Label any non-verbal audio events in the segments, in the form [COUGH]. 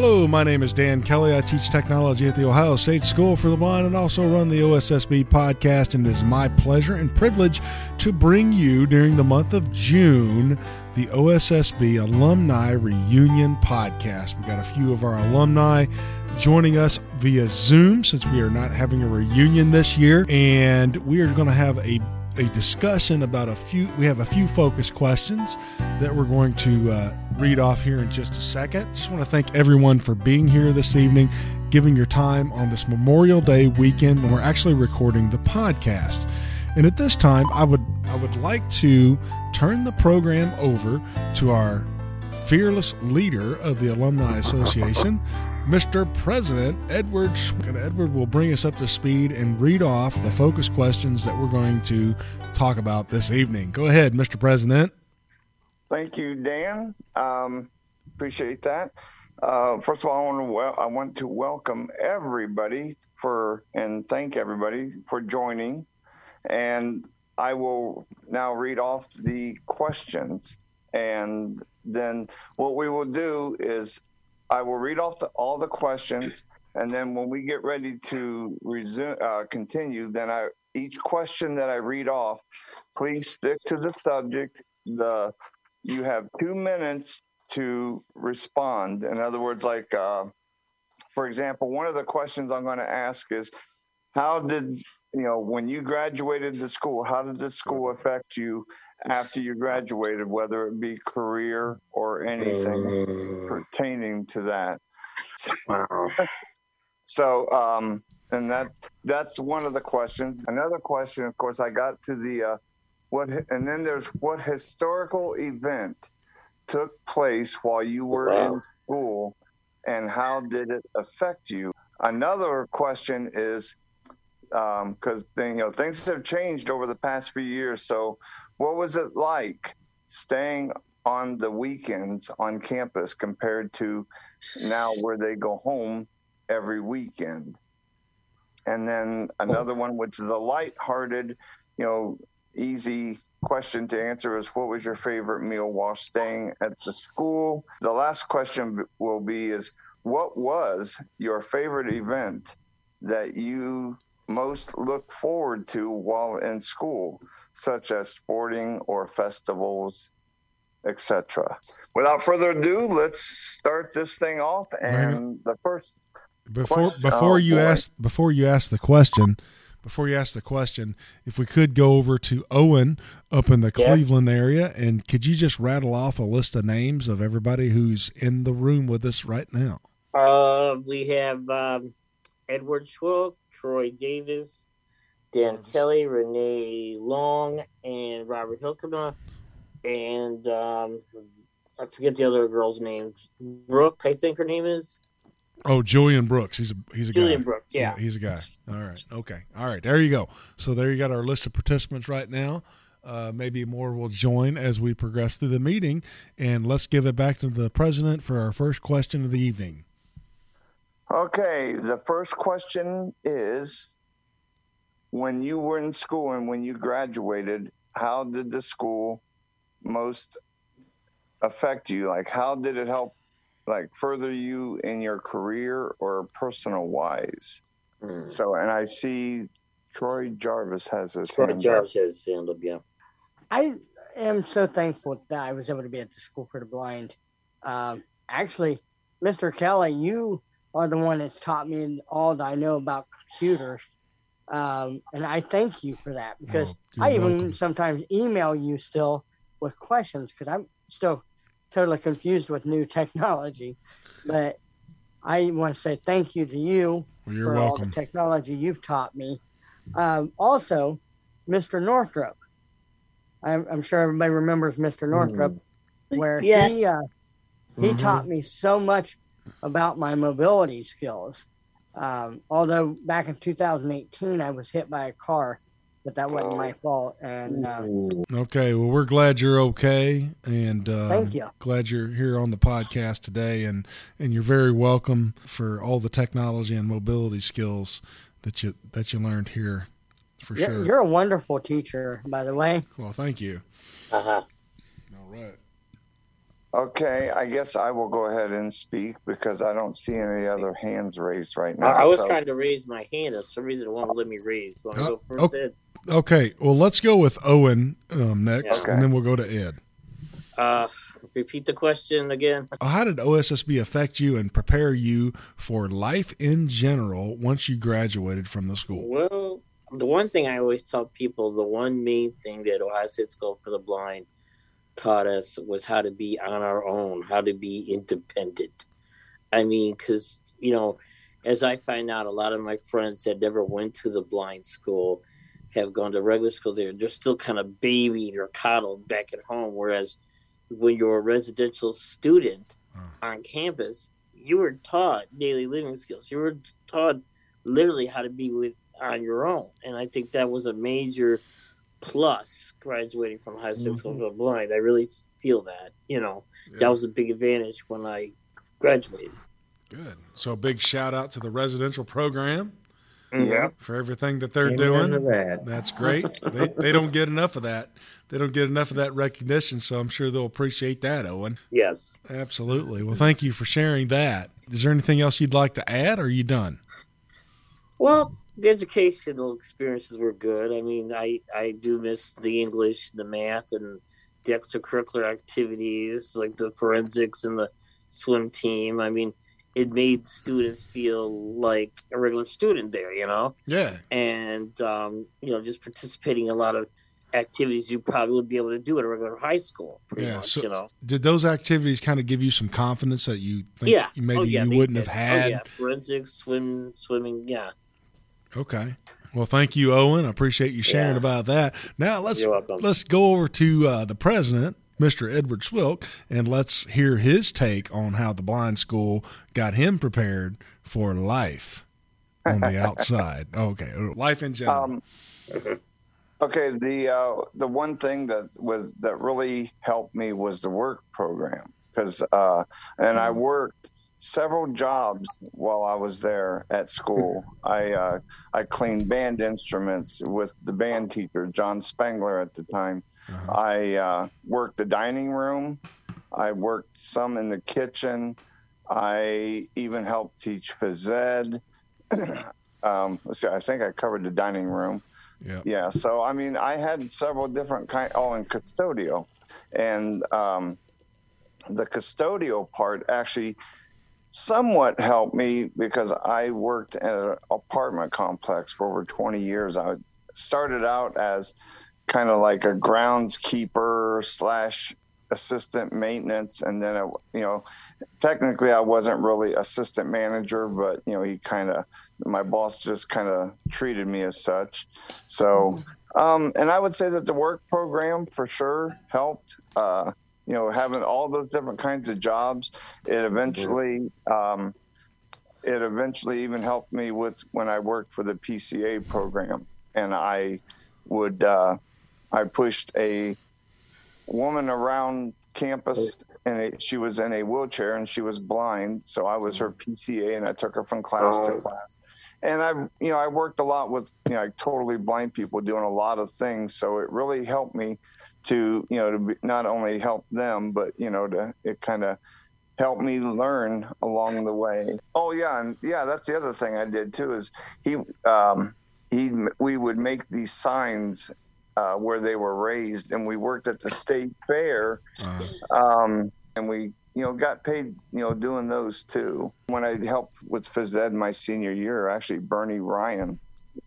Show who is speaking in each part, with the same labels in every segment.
Speaker 1: Hello, my name is Dan Kelly. I teach technology at the Ohio State School for the Blind and also run the OSSB podcast. And it is my pleasure and privilege to bring you during the month of June the OSSB Alumni Reunion Podcast. We've got a few of our alumni joining us via Zoom since we are not having a reunion this year. And we are going to have a a discussion about a few we have a few focus questions that we're going to uh, read off here in just a second just want to thank everyone for being here this evening giving your time on this memorial day weekend when we're actually recording the podcast and at this time i would i would like to turn the program over to our fearless leader of the alumni association Mr. President Edward and Edward will bring us up to speed and read off the focus questions that we're going to talk about this evening. Go ahead, Mr. President.
Speaker 2: Thank you, Dan. Um, appreciate that. Uh, first of all, I want to well, I want to welcome everybody for and thank everybody for joining. And I will now read off the questions, and then what we will do is I will read off the, all the questions, and then when we get ready to resume, uh, continue, then I each question that I read off, please stick to the subject. The you have two minutes to respond. In other words, like uh, for example, one of the questions I'm going to ask is, how did you know when you graduated the school? How did the school affect you after you graduated, whether it be career or anything uh, pertaining to that. Wow. [LAUGHS] so, um, and that that's one of the questions. Another question, of course, I got to the uh, what, and then there's what historical event took place while you were wow. in school, and how did it affect you? Another question is because um, you know things have changed over the past few years. So, what was it like staying on the weekends on campus compared to now where they go home every weekend? And then another one, which is a light-hearted, you know, easy question to answer is what was your favorite meal while staying at the school? The last question will be is what was your favorite event that you most look forward to while in school, such as sporting or festivals, etc. Without further ado, let's start this thing off. And the first
Speaker 1: before question, before oh, you boy. ask before you ask the question, before you ask the question, if we could go over to Owen up in the Cleveland area, and could you just rattle off a list of names of everybody who's in the room with us right now?
Speaker 3: Uh, we have um, Edward Schwilk, Troy Davis, Dan Kelly, Renee Long, and Robert Hilkema, and um, I forget the other girl's name. Brooke, I think her name is.
Speaker 1: Oh, Julian Brooks. He's a he's a guy.
Speaker 3: Julian
Speaker 1: guy.
Speaker 3: Brooks, yeah.
Speaker 1: yeah. He's a guy. All right. Okay. All right. There you go. So there you got our list of participants right now. Uh, maybe more will join as we progress through the meeting. And let's give it back to the president for our first question of the evening.
Speaker 2: Okay, the first question is when you were in school and when you graduated, how did the school most affect you? Like, how did it help, like, further you in your career or personal wise? Mm. So, and I see Troy Jarvis has his
Speaker 3: Troy hand Jarvis up. has his hand up, yeah.
Speaker 4: I am so thankful that I was able to be at the School for the Blind. Um, actually, Mr. Kelly, you are the one that's taught me all that I know about computers. Um, and I thank you for that because oh, I even welcome. sometimes email you still with questions because I'm still totally confused with new technology. But I want to say thank you to you
Speaker 1: well,
Speaker 4: for
Speaker 1: welcome.
Speaker 4: all the technology you've taught me. Um, also, Mr. Northrup. I'm, I'm, sure everybody remembers Mr. Northrup, mm-hmm. where yes. he uh, he mm-hmm. taught me so much about my mobility skills. Um, although back in 2018, I was hit by a car, but that wasn't my fault. And uh,
Speaker 1: okay, well, we're glad you're okay, and uh,
Speaker 4: thank you.
Speaker 1: Glad you're here on the podcast today, and and you're very welcome for all the technology and mobility skills that you that you learned here. For
Speaker 4: you're,
Speaker 1: sure,
Speaker 4: you're a wonderful teacher, by the way.
Speaker 1: Well, thank you.
Speaker 3: Uh huh.
Speaker 1: All right.
Speaker 2: Okay, I guess I will go ahead and speak because I don't see any other hands raised right now.
Speaker 3: I was
Speaker 2: so-
Speaker 3: trying to raise my hand. For some reason, it won't let me raise. Want to go first,
Speaker 1: oh.
Speaker 3: Ed?
Speaker 1: Okay, well, let's go with Owen um, next,
Speaker 2: Okay.
Speaker 1: and then we'll go to Ed.
Speaker 3: Uh, repeat the question again.
Speaker 1: How did OSSB affect you and prepare you for life in general once you graduated from the school?
Speaker 3: Well, the one thing I always tell people, the one main thing that Ohio State School for the Blind taught us was how to be on our own, how to be independent. I mean, because you know, as I find out, a lot of my friends that never went to the blind school have gone to regular school. There, they're still kind of babied or coddled back at home. Whereas when you're a residential student mm. on campus, you were taught daily living skills. You were taught literally how to be with on your own, and I think that was a major plus graduating from high school
Speaker 4: Mhm.
Speaker 3: for blind. I really feel that. You know,
Speaker 1: Yeah.
Speaker 3: that was a big advantage when I graduated.
Speaker 1: Good. So, a big shout out to the residential program
Speaker 2: Yeah.
Speaker 1: for everything that they're
Speaker 5: Amen
Speaker 1: doing.
Speaker 5: that.
Speaker 1: That's great. they, they don't get enough of that. They don't get enough of that recognition, so I'm sure they'll appreciate that, Owen.
Speaker 3: Yes.
Speaker 1: Absolutely. Well, thank you for sharing that. Is there anything else you'd like to add, or are you done?
Speaker 3: Well, the educational experiences were good. I mean, I I do miss the English, the math, and the extracurricular activities like the forensics and the swim team. I mean, it made students feel like a regular student there, you know,
Speaker 1: Yeah.
Speaker 3: and um, you know, just participating in a lot of activities you probably would be able to do at a regular high school. Pretty
Speaker 1: Yeah,
Speaker 3: much,
Speaker 1: so-
Speaker 3: you know.
Speaker 1: Did those activities kind of give you some confidence that you think
Speaker 3: yeah.
Speaker 1: maybe
Speaker 3: oh, yeah,
Speaker 1: you wouldn't
Speaker 3: did.
Speaker 1: have had?
Speaker 3: Oh, yeah. Forensics, swim, swimming. Yeah.
Speaker 1: Okay. Well, thank you, Owen. I appreciate you sharing
Speaker 3: Yeah.
Speaker 1: about that. Now let's let's go over to uh, the president, Mr. Edward Schwilk, and let's hear his take on how the blind school got him prepared for life on the outside. [LAUGHS] Okay, life in general.
Speaker 2: Um, okay, the uh, the one thing that was that really helped me was the work program because uh, and I worked several jobs while I was there at school. [LAUGHS] I uh, I cleaned band instruments with the band teacher John Spangler at the time.
Speaker 1: Uh-huh.
Speaker 2: I uh, worked the dining room. I worked some in the kitchen. I even helped teach phys ed. [CLEARS THROAT] um, let's see, I think I covered the dining room.
Speaker 1: Yeah.
Speaker 2: Yeah. So I mean, I had several different kind. Oh, and custodial, and um, the custodial part actually somewhat helped me because I worked at an apartment complex for over 20 years. I started out as kind of like a groundskeeper slash assistant maintenance and then you know technically i wasn't really assistant manager but you know he kind of my boss just kind of treated me as such. So um, and i would say that the work program for sure helped. Uh, you know having all those different kinds of jobs it eventually um, it eventually even helped me with when i worked for the pca program. And i would uh, i pushed a woman around campus and it, she was in a wheelchair and she was blind. So i was her pca and i took her from class to
Speaker 3: Oh.
Speaker 2: class and i you know i worked a lot with you know like totally blind people doing a lot of things. So it really helped me to you know to be, not only help them but you know to it kind of helped me learn along the way. Oh yeah. And yeah that's the other thing i did too is he um he we would make these signs uh, where they were raised, and we worked at the state fair,
Speaker 1: Uh,
Speaker 2: um, and we you know got paid you know doing those too. When I helped with phys ed my senior year, actually Bernie Ryan,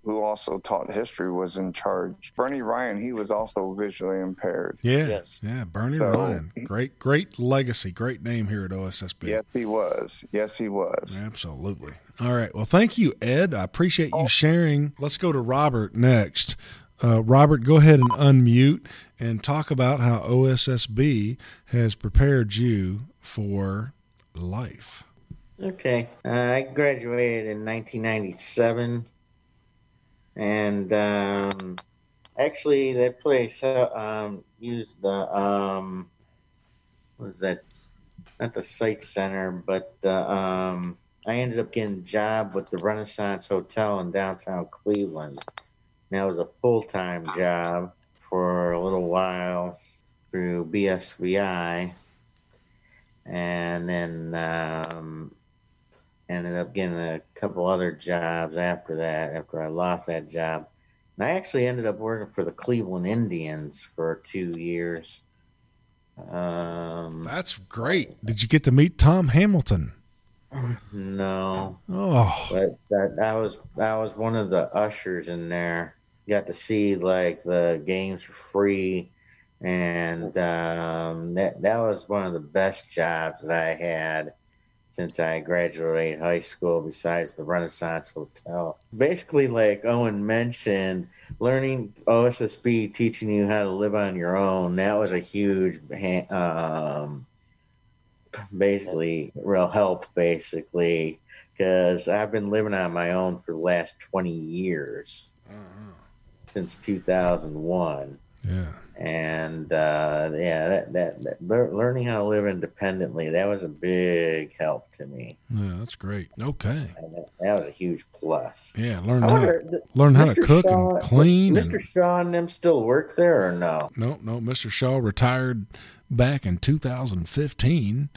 Speaker 2: who also taught history, was in charge. Bernie Ryan, he was also visually impaired.
Speaker 1: yeah.
Speaker 3: Yes.
Speaker 1: Yeah. Bernie
Speaker 2: So-
Speaker 1: Ryan. Great, great legacy. Great name here at OSSB.
Speaker 2: Yes, he was. Yes, he was.
Speaker 1: Absolutely. All right. Well, thank you, Ed. I appreciate you sharing. Let's go to Robert next. Uh, Robert, go ahead and unmute and talk about how OSSB has prepared you for life.
Speaker 5: Okay. Uh, I graduated in 1997. And um, actually, that place uh, um, used the, um, was that? Not the Psych Center, but uh, um, I ended up getting a job with the Renaissance Hotel in downtown Cleveland. And that was a full time job for a little while through BSVI. And then um, ended up getting a couple other jobs after that. After I lost that job, and I actually ended up working for the Cleveland Indians for two years. Um,
Speaker 1: That's great. Did you get to meet Tom Hamilton?
Speaker 5: no,
Speaker 1: Oh,
Speaker 5: but that that was that was one of the ushers in there. Got to see like the games for free, and um, that that was one of the best jobs that I had since I graduated high school. Besides the Renaissance Hotel, basically, like Owen mentioned, learning OSSB, teaching you how to live on your own. That was a huge um, basically real help basically because I've been living on my own for the last 20 years since 2001
Speaker 1: yeah.
Speaker 5: And uh, yeah that, that, that learning how to live independently that was a big help to me
Speaker 1: Yeah, that's great. Okay.
Speaker 5: that, that was a huge plus
Speaker 1: Yeah, learn
Speaker 5: I
Speaker 1: how
Speaker 5: wonder,
Speaker 1: to, learn how to cook
Speaker 5: Shaw-
Speaker 1: and clean.
Speaker 5: Mr.
Speaker 1: And,
Speaker 5: Shaw and them still work there or no?
Speaker 1: no, no, Mr. Shaw retired back in 2015.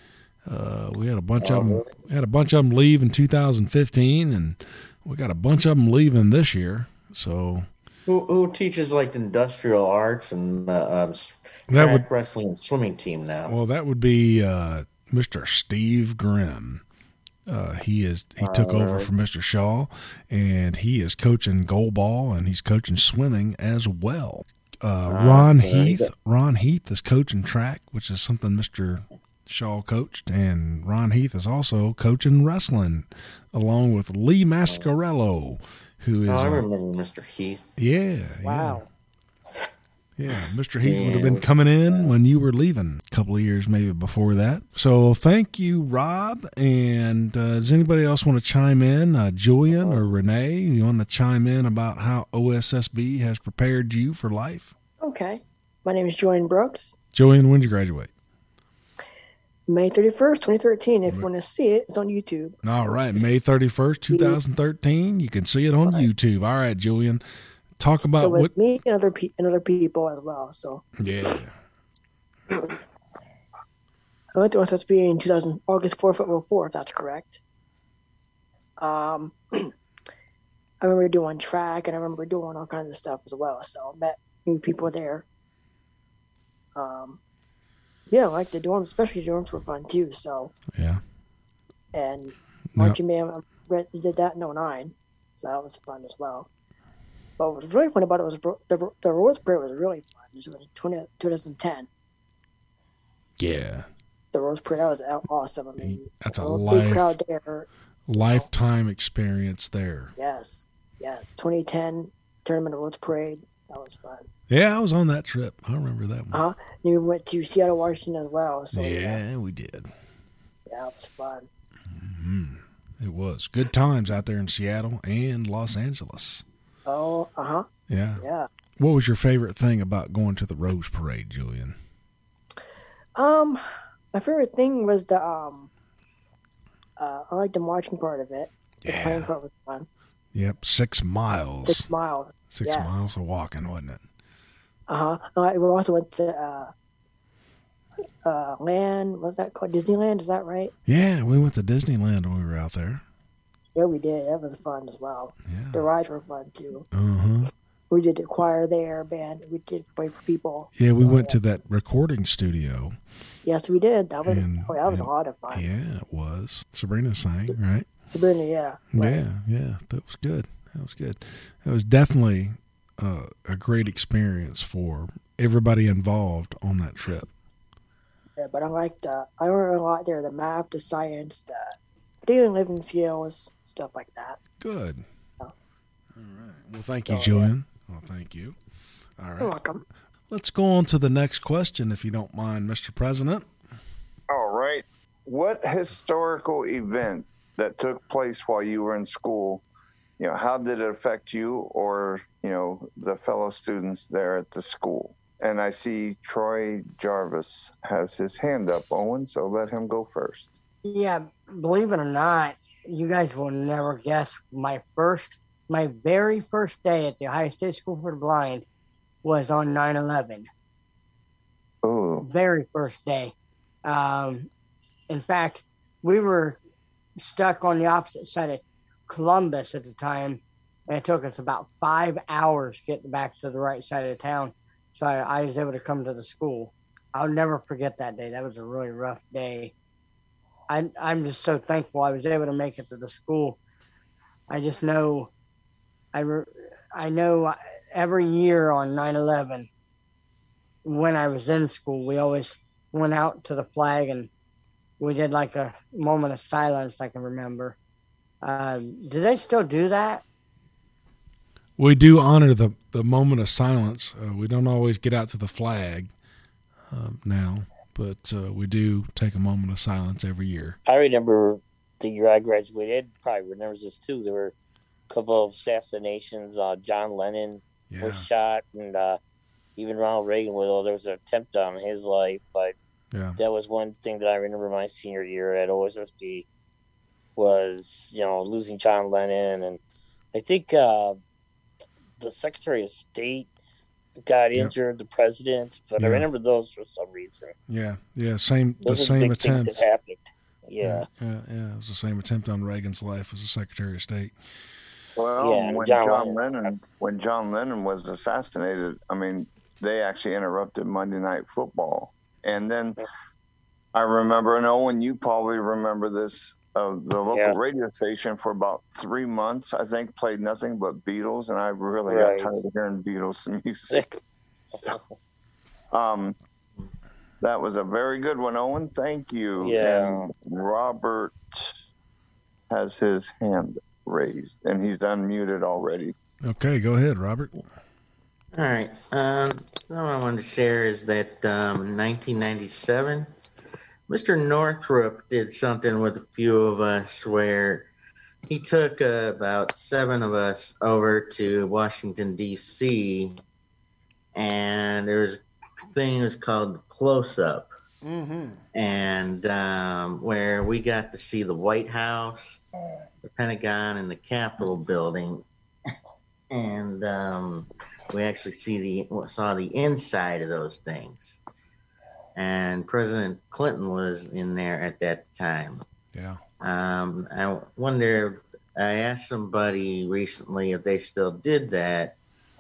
Speaker 1: Uh, we had a bunch
Speaker 5: Oh,
Speaker 1: of them.
Speaker 5: really?
Speaker 1: We had a bunch of them leave in 2015, and we got a bunch of them leaving this year. So
Speaker 5: Who, who teaches like industrial arts and uh, um,
Speaker 1: That would-
Speaker 5: wrestling and swimming team now?
Speaker 1: Well, that would be uh, Mr. Steve Grimm. Uh, he is he took
Speaker 5: All
Speaker 1: over from Mr. Shaw, and he is coaching goalball and he's coaching swimming as well. Uh,
Speaker 5: Ah,
Speaker 1: Ron Heath. Ron Heath is coaching track, which is something Mr. Shaw coached, and Ron Heath is also coaching wrestling, along with Lee Mascarello, who is
Speaker 5: Oh, I
Speaker 1: uh,
Speaker 5: remember Mr. Heath.
Speaker 1: yeah,
Speaker 4: Wow.
Speaker 1: yeah, yeah. Mr. Heath would have been coming in when you were leaving a couple of years maybe before that. So thank you, Rob. And uh, does anybody else want to chime in? Uh, Julian or Renee, you want to chime in about how OSSB has prepared you for life?
Speaker 6: Okay. My name is Julian Brooks.
Speaker 1: Julian, when did you graduate?
Speaker 6: May 31st, 2013. If you want to see it, it's on YouTube.
Speaker 1: All right, May 31st, 2013. You can see it on YouTube. All right, Julian. Talk about
Speaker 6: So with
Speaker 1: what.
Speaker 6: me and other pe- and other people as well. So
Speaker 1: Yeah.
Speaker 6: I went to SSB in 2000, August 4th, April 4th. That's correct. Um, [CLEARS THROAT] I remember doing track and I remember doing all kinds of stuff as well. So I met new people there. Um, yeah, I like the dorms, especially the dorms were fun too. So
Speaker 1: Yeah.
Speaker 6: and marching band I did that in 09 so that was fun as well but what was really fun about it was the, the rose parade was really fun it was 20, 2010
Speaker 1: Yeah.
Speaker 6: the rose parade that was awesome i mean
Speaker 1: That's a life,
Speaker 6: crowd there
Speaker 1: lifetime experience there.
Speaker 6: yes yes 2010 tournament of rose parade that was fun
Speaker 1: Yeah, I was on that trip. I remember that one.
Speaker 6: uh-huh we went to seattle washington as well so yeah,
Speaker 1: yeah, we did.
Speaker 6: yeah it was fun
Speaker 1: It was good times out there in Seattle and Los Angeles.
Speaker 6: oh uh-huh
Speaker 1: Yeah.
Speaker 6: yeah
Speaker 1: What was your favorite thing about going to the Rose Parade, Julian?
Speaker 6: Um, my favorite thing was the um. Uh, I liked the marching part of it. The playing
Speaker 1: Yeah.
Speaker 6: part was fun.
Speaker 1: Yep, six miles.
Speaker 6: Six miles.
Speaker 1: Six
Speaker 6: yes.
Speaker 1: miles of walking, wasn't it?
Speaker 6: Uh huh. Uh, we also went to uh, uh, land. What's that called? Disneyland. Is that right?
Speaker 1: Yeah, we went to Disneyland when we were out there.
Speaker 6: Yeah, we did. That was fun as well. The rides were fun too.
Speaker 1: Uh huh.
Speaker 6: We did the choir there, band. We did play for people.
Speaker 1: Yeah, we
Speaker 6: Oh,
Speaker 1: went
Speaker 6: yeah.
Speaker 1: to that recording studio.
Speaker 6: Yes, we did. That was
Speaker 1: And-
Speaker 6: oh, that was a lot of fun.
Speaker 1: Yeah, it was. Sabrina sang, [LAUGHS] right?
Speaker 6: Sabrina, yeah. right.
Speaker 1: Yeah, yeah, that was good. That was good. It was definitely uh, a great experience for everybody involved on that trip.
Speaker 6: Yeah, but I liked uh, I learned a lot there. The math, the science, the daily living skills, stuff like that.
Speaker 1: Good. All right. Well, thank you,
Speaker 6: Oh, yeah.
Speaker 1: Julian. Well, thank you. All right.
Speaker 6: You're welcome.
Speaker 1: Let's go on to the next question, if you don't mind, Mr. President.
Speaker 2: All right. What historical event that took place while you were in school, you know, how did it affect you or, you know, the fellow students there at the school? And I see Troy Jarvis has his hand up, Owen, so let him go first.
Speaker 4: Yeah, believe it or not, you guys will never guess. My first, my very first day at the Ohio State School for the Blind was on 9 11.
Speaker 2: Oh,
Speaker 4: Very first day. Um, In fact, we were stuck on the opposite side of Columbus at the time, and it took us about five hours getting back to the right side of town. So I, I was able to come to the school. I'll never forget that day. That was a really rough day. I, I'm just so thankful I was able to make it to the school. I just know, I, re, I know every year on 9/11, when I was in school, we always went out to the flag and we did like a moment of silence. I can remember. Um, do they still do that?
Speaker 1: We do honor the the moment of silence. Uh, we don't always get out to the flag um, now, but uh, we do take a moment of silence every year.
Speaker 3: I remember the year I graduated. Probably remembers this too. There were a couple of assassinations. Uh, John Lennon
Speaker 1: Yeah,
Speaker 3: was shot, and uh, even Ronald Reagan. was, Well, there was an attempt on his life, but
Speaker 1: yeah,
Speaker 3: that was one thing that I remember my senior year at OSSB was you know losing John Lennon, and I think uh, the Secretary of State got
Speaker 1: Yeah.
Speaker 3: injured, the president, but I remember those for some reason.
Speaker 1: yeah, yeah. Same the
Speaker 3: Those are
Speaker 1: same
Speaker 3: big
Speaker 1: attempt.
Speaker 3: that happened. Yeah.
Speaker 1: yeah, yeah. It was the same attempt on Reagan's life as the Secretary of State.
Speaker 2: Well,
Speaker 3: Yeah,
Speaker 2: when
Speaker 3: John
Speaker 2: John,
Speaker 3: Lennon.
Speaker 2: Lennon when John Lennon was assassinated, I mean, they actually interrupted Monday Night Football, and then I remember, and Owen, you probably remember this. Uh, the local
Speaker 3: Yeah.
Speaker 2: radio station for about three months, I think, played nothing but Beatles, and I really
Speaker 3: Right.
Speaker 2: got tired of hearing Beatles [LAUGHS] music. [LAUGHS] So, um, that was a very good one, Owen. Thank you.
Speaker 3: Yeah.
Speaker 2: And Robert has his hand raised, and he's unmuted already.
Speaker 1: Okay, go ahead, Robert.
Speaker 5: All right. Um, what I wanted to share is that um, in 1997, Mr. Northrup did something with a few of us where he took uh, about seven of us over to Washington, D.C., and there was a thing that was called Close Up.
Speaker 4: Mm-hmm.
Speaker 5: and um, where we got to see the White House, the Pentagon, and the Capitol building, and um, we actually see the saw the inside of those things. And President Clinton was in there at that time.
Speaker 1: Yeah,
Speaker 5: Um, I wonder. I asked somebody recently if they still did that.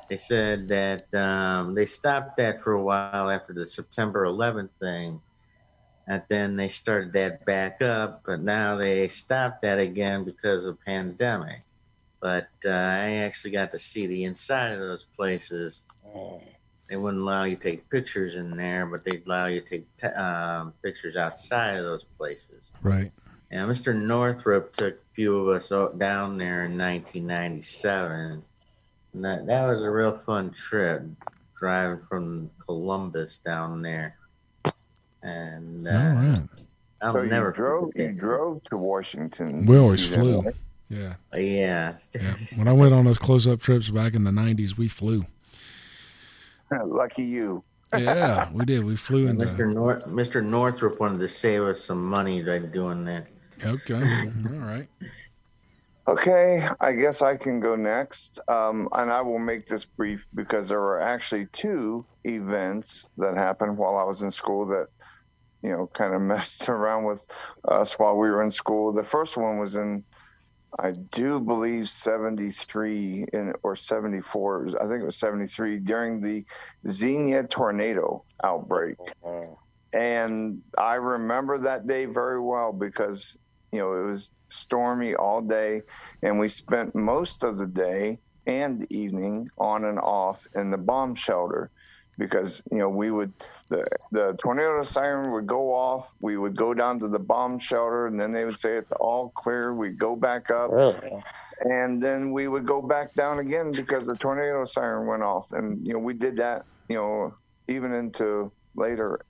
Speaker 5: They said that um, they stopped that for a while after the September 11th thing, and then they started that back up. But now they stopped that again because of pandemic. But uh, I actually got to see the inside of those places. They wouldn't allow you to take pictures in there, but they'd allow you to take t- um, pictures outside of those places.
Speaker 1: right.
Speaker 5: Yeah, Mr. Northrup took a few of us out down there in 1997. And that, that was a real fun trip, driving from Columbus down there. And uh,
Speaker 1: All right.
Speaker 5: I'll
Speaker 2: so
Speaker 5: never
Speaker 2: you drove you drove to Washington.
Speaker 1: We always
Speaker 2: DC then,
Speaker 1: flew.
Speaker 2: right?
Speaker 1: Yeah,
Speaker 5: Yeah,
Speaker 1: yeah. When I went on those close-up trips back in the '90s, we flew. [LAUGHS]
Speaker 2: Lucky you. [LAUGHS]
Speaker 1: Yeah, we did. We flew into.
Speaker 5: Mr. North, Mr. Northrup wanted to save us some money by doing that.
Speaker 1: Okay, all right.
Speaker 2: Okay, I guess I can go next. Um, and I will make this brief because there were actually two events that happened while I was in school that, you know, kind of [LAUGHS] messed around with us while we were in school. The first one was in, I do believe, 73 in, or 74. I think it was 73 during the Xenia tornado outbreak. Mm-hmm. And I remember that day very well because, you know, it was stormy all day. And we spent most of the day and evening on and off in the bomb shelter because, you know, we would, the, the tornado siren would go off. We would go down to the bomb shelter and then they would say it's all clear. We'd go back up
Speaker 3: Really?
Speaker 2: and then we would go back down again because the tornado siren went off and you know we did that you know even into later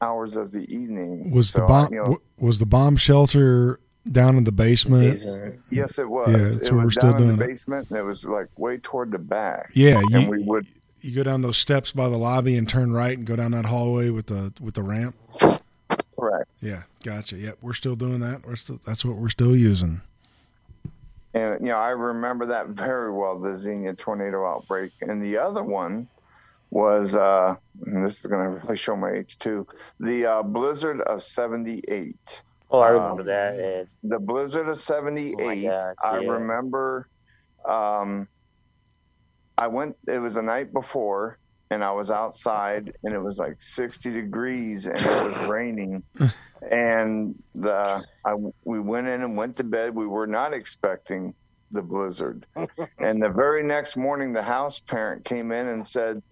Speaker 2: hours of the evening
Speaker 1: Was the bomb
Speaker 2: you know,
Speaker 1: was the bomb shelter down in the basement?
Speaker 2: yes it was
Speaker 1: Yeah, that's
Speaker 2: it
Speaker 1: where we're
Speaker 2: was
Speaker 1: still
Speaker 2: down in the
Speaker 1: it.
Speaker 2: basement and it was like way toward the back
Speaker 1: Yeah,
Speaker 2: and
Speaker 1: you
Speaker 2: we would
Speaker 1: you go down those steps by the lobby and turn right and go down that hallway with the with the ramp.
Speaker 2: correct
Speaker 1: Yeah, gotcha. Yep, we're still doing that. We're still that's what we're still using.
Speaker 2: and you know i remember that very well the xenia tornado outbreak and the other one was uh and this is going to really show my age too the uh, blizzard of 78
Speaker 3: Oh, I
Speaker 2: Um,
Speaker 3: remember that. Ed.
Speaker 2: the blizzard of 78
Speaker 3: Oh
Speaker 2: i
Speaker 3: yeah.
Speaker 2: remember um i went it was the night before and i was outside and it was like 60 degrees and it was [LAUGHS] raining. And the I, we went in and went to bed. We were not expecting the blizzard. [LAUGHS] And the very next morning the house parent came in and said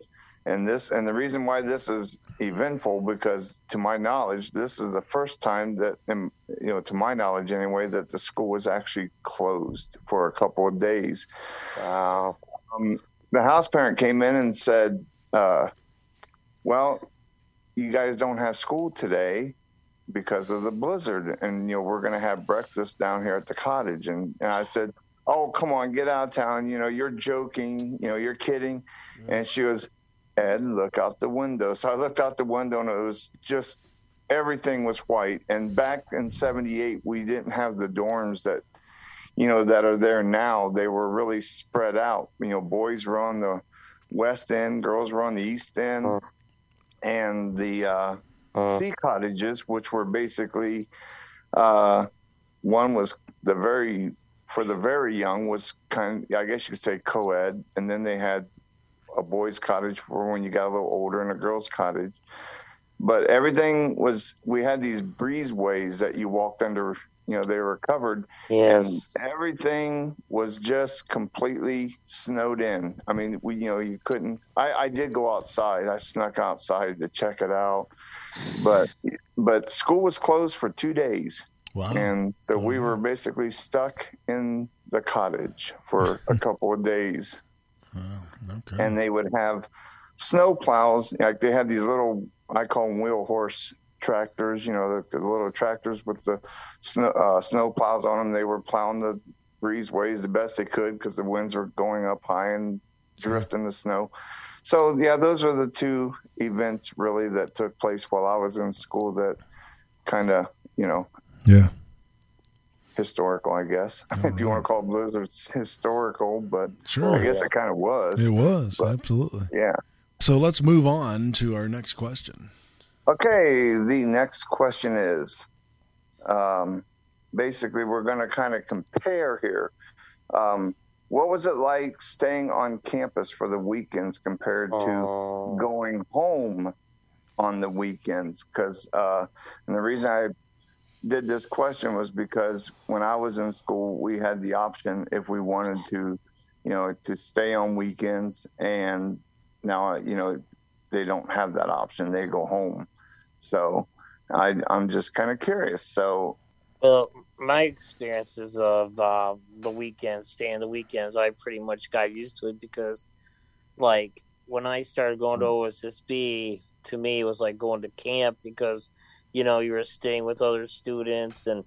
Speaker 2: and this and the reason why this is eventful because to my knowledge this is the first time that you know to my knowledge anyway that the school was actually closed for a couple of days.
Speaker 3: Wow.
Speaker 2: um, the house parent came in and said uh, well you guys don't have school today because of the blizzard and you know we're going to have breakfast down here at the cottage. And, and i said oh come on get out of town. You know you're joking you know you're kidding. And she was ed look out the window. So i looked out the window and it was just everything was white. And back in 78 we didn't have the dorms that you know that are there now they were really spread out you know boys were on the west end girls were on the east end
Speaker 3: Mm.
Speaker 2: and the uh
Speaker 3: Uh,
Speaker 2: sea cottages, which were basically uh, one was the very for the very young was kind of, I guess you could say co-ed, and then they had a boys' cottage for when you got a little older and a girls' cottage. But everything was we had these breezeways that you walked under. You know they were covered,
Speaker 3: yes.
Speaker 2: and everything was just completely snowed in. I mean, we you know you couldn't. I, I did go outside. I snuck outside to check it out, but but school was closed for two days,
Speaker 1: Wow.
Speaker 2: and so we were basically stuck in the cottage for a couple of days. [LAUGHS]
Speaker 1: Wow. Okay.
Speaker 2: And they would have snow plows. Like they had these little, I call them wheel horse tractors. You know, the, the little tractors with the snow uh, snow plows on them. They were plowing the breezeways the best they could because the winds were going up high and drifting the snow. So yeah, those are the two events really that took place while I was in school that kind of you know
Speaker 1: yeah.
Speaker 2: historical, I guess. [LAUGHS] if you want to call blizzards historical, but
Speaker 1: Sure.
Speaker 2: I guess it kind of was.
Speaker 1: It was
Speaker 2: But-
Speaker 1: absolutely.
Speaker 2: Yeah.
Speaker 1: So let's move on to our next question.
Speaker 2: Okay, the next question is um, basically, we're going to kind of compare here. Um, what was it like staying on campus for the weekends compared to
Speaker 3: Oh.
Speaker 2: going home on the weekends? Because, uh, and the reason I did this question was because when I was in school, we had the option if we wanted to, you know, to stay on weekends. And now, you know, they don't have that option. They go home. So I, I'm just kind of curious. So,
Speaker 3: Well, my experiences of uh, the weekends, staying the weekends, I pretty much got used to it because, like, when I started going to OSSB, to me it was like going to camp because, you know, you were staying with other students, and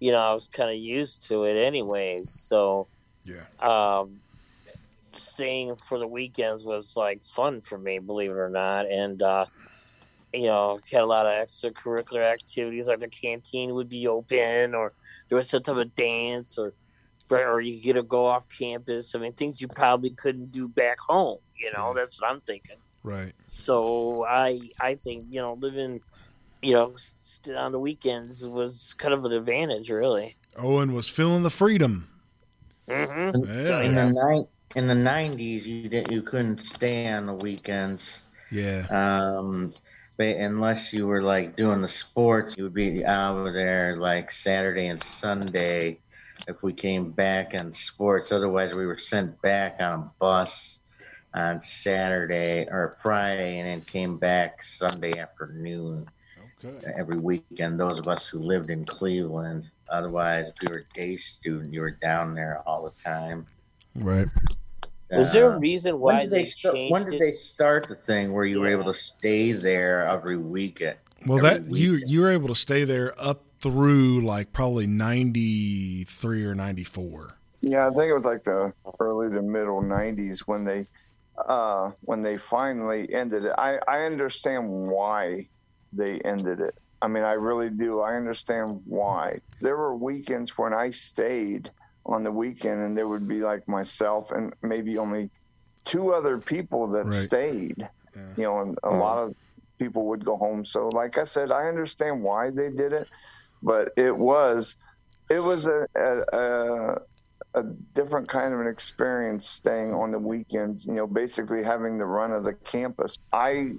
Speaker 3: you know I was kind of used to it anyways. So,
Speaker 1: Yeah.
Speaker 3: um, staying for the weekends was like fun for me, believe it or not, and. uh you know, had a lot of extracurricular activities, like the canteen would be open, or there was some type of dance, or or you get to go off campus. I mean, things you probably couldn't do back home. You know, that's what I'm thinking.
Speaker 1: Right.
Speaker 3: So I I think you know living, you know, st- on the weekends was kind of an advantage, really.
Speaker 1: Owen was feeling the freedom.
Speaker 3: Mm hmm
Speaker 1: Yeah.
Speaker 5: In the night in the nineties, you didn't you couldn't stay on the weekends.
Speaker 1: Yeah.
Speaker 5: Um, but unless you were like doing the sports, you would be out there like Saturday and Sunday. If we came back on sports, otherwise we were sent back on a bus on Saturday or Friday, and then came back Sunday afternoon
Speaker 1: Okay.
Speaker 5: every weekend. Those of us who lived in Cleveland. Otherwise, if you were a day student, you were down there all the time.
Speaker 1: Right.
Speaker 3: Was there a reason
Speaker 5: when
Speaker 3: why
Speaker 5: did
Speaker 3: they,
Speaker 5: they start?
Speaker 3: changed
Speaker 5: When did
Speaker 3: it?
Speaker 5: they start the thing where you were able to stay there every weekend?
Speaker 1: Well,
Speaker 5: Every
Speaker 1: that you you were able to stay there up through like probably ninety three or ninety four.
Speaker 2: yeah, I think it was like the early to middle 90s when they, uh, when they finally ended it. I, I understand why they ended it. I mean, I really do. I understand why. There were weekends when I stayed on the weekend, and there would be like myself and maybe only two other people that
Speaker 1: Right.
Speaker 2: stayed.
Speaker 1: Yeah.
Speaker 2: You know, and a lot of people would go home. So, like I said, I understand why they did it, but it was it was a, a, a a different kind of an experience staying on the weekends. You know, basically having the run of the campus. I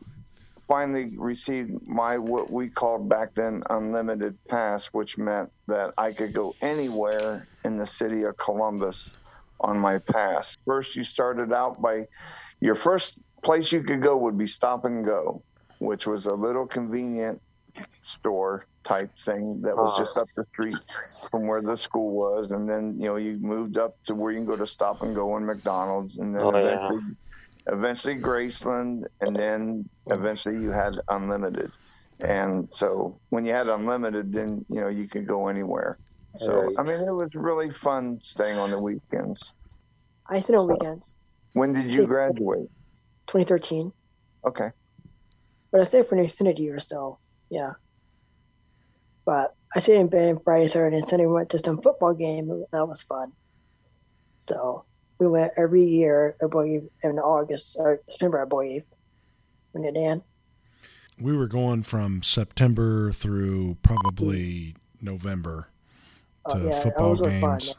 Speaker 2: finally received my what we called back then unlimited pass, which meant that I could go anywhere in the city of Columbus on my pass. First, you started out by your first place you could go would be Stop and Go, which was a little convenient store type thing that was ah. just up the street from where the school was, and then you know you moved up to where you can go to Stop and Go and McDonald's, and then
Speaker 3: Oh, yeah.
Speaker 2: Eventually, eventually Graceland, and then eventually you had unlimited. And so when you had unlimited, then you know you could go anywhere. So
Speaker 3: Right.
Speaker 2: I mean, it was really fun staying on the weekends.
Speaker 6: I stayed on
Speaker 2: So-
Speaker 6: weekends.
Speaker 2: When did you graduate?
Speaker 6: 2013,
Speaker 2: Okay.
Speaker 6: but I stayed for an extended year, or so yeah. But I stayed in bed Friday, Saturday, and Sunday. We went to some football game. and That was fun. So we went every year, I believe, in August or September, I believe. When Dan?
Speaker 1: We were going from September through probably November oh, to
Speaker 6: Oh, yeah,
Speaker 1: football
Speaker 6: were fun.
Speaker 1: games.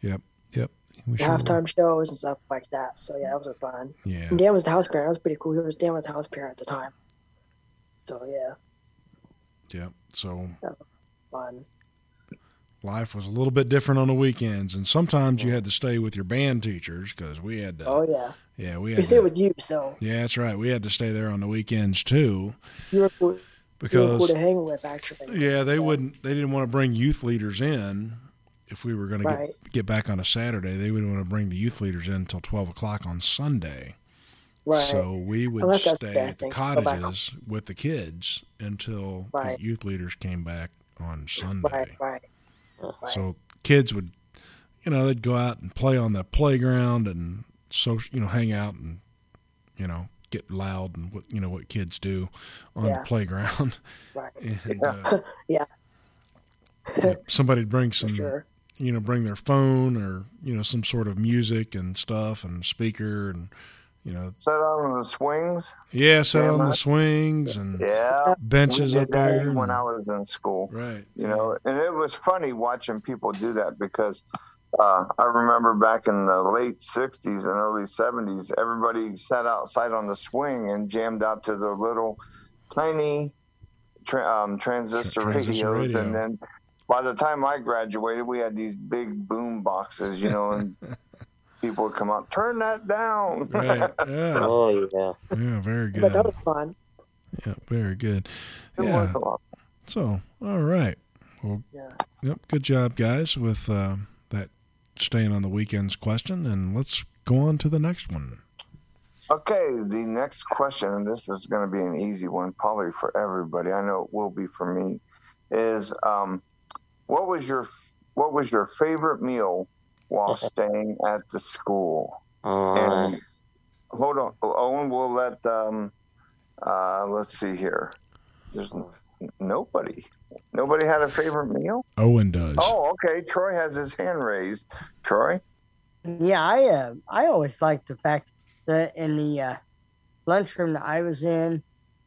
Speaker 1: Yep, yep. We sure were.
Speaker 6: halftime shows and stuff like that. So yeah, those were fun.
Speaker 1: Yeah,
Speaker 6: And Dan was the house parent. That was pretty cool. He was Dan was the house parent at the time. So yeah,
Speaker 1: yep. So That was
Speaker 6: fun.
Speaker 1: Life was a little bit different on the weekends, and sometimes you had to stay with your band teachers because we had to.
Speaker 6: Oh yeah,
Speaker 1: yeah, we
Speaker 6: we
Speaker 1: had.
Speaker 6: stayed
Speaker 1: To,
Speaker 6: with you, so
Speaker 1: yeah, that's right. We had to stay there on the weekends too
Speaker 6: you were cool, you were cool
Speaker 1: because
Speaker 6: to hang with actually.
Speaker 1: yeah, they wouldn't. They didn't want to bring youth leaders in if we were going to
Speaker 6: Right.
Speaker 1: get get back on a Saturday. They wouldn't want to bring the youth leaders in until twelve o'clock on Sunday.
Speaker 6: Right.
Speaker 1: So we would
Speaker 6: Unless
Speaker 1: stay at the
Speaker 6: thing, go back.
Speaker 1: cottages with the kids until
Speaker 6: Right.
Speaker 1: the youth leaders came back on Sunday.
Speaker 6: right, right, right.
Speaker 1: So kids would, you know, they'd go out and play on the playground and so you know hang out and you know get loud and what you know what kids do on
Speaker 6: Yeah.
Speaker 1: the playground.
Speaker 6: Right. [LAUGHS]
Speaker 1: and uh, [LAUGHS]
Speaker 6: Yeah.
Speaker 1: yeah, somebody'd bring some
Speaker 6: sure.
Speaker 1: you know bring their phone or you know some sort of music and stuff and speaker and you know
Speaker 2: Set on the swings.
Speaker 1: yeah
Speaker 2: Yeah,
Speaker 1: on the swings and
Speaker 2: Yeah.
Speaker 1: benches up there
Speaker 2: when I was in school.
Speaker 1: right
Speaker 2: you know and it was funny watching people do that because uh, i remember back in the late 60s and early 70s everybody sat outside on the swing and jammed out to their little tiny tra- um, transistor,
Speaker 1: transistor
Speaker 2: radios
Speaker 1: radio.
Speaker 2: and then by the time i graduated we had these big boom boxes you know and [LAUGHS] people would come out turn that down
Speaker 1: right yeah [LAUGHS]
Speaker 3: Oh yeah.
Speaker 1: yeah very
Speaker 6: But that was fun.
Speaker 1: yeah very good
Speaker 2: It was
Speaker 1: yeah
Speaker 2: a lot.
Speaker 1: so all right well
Speaker 6: Yeah.
Speaker 1: Yep, good job, guys, with uh, that staying on the weekends question. And let's go on to the next one.
Speaker 2: Okay, the next question, and this is going to be an easy one, probably for everybody. I know it will be for me. Is um, what was your what was your favorite meal while staying at the school?
Speaker 3: Uh,
Speaker 2: And hold on, Owen. We'll let um, uh, let's see here. There's n- nobody. Nobody had a favorite meal.
Speaker 1: Owen does.
Speaker 2: Oh, okay. Troy has his hand raised. Troy.
Speaker 4: Yeah, I uh, I always liked the fact that in the uh, lunchroom that I was in,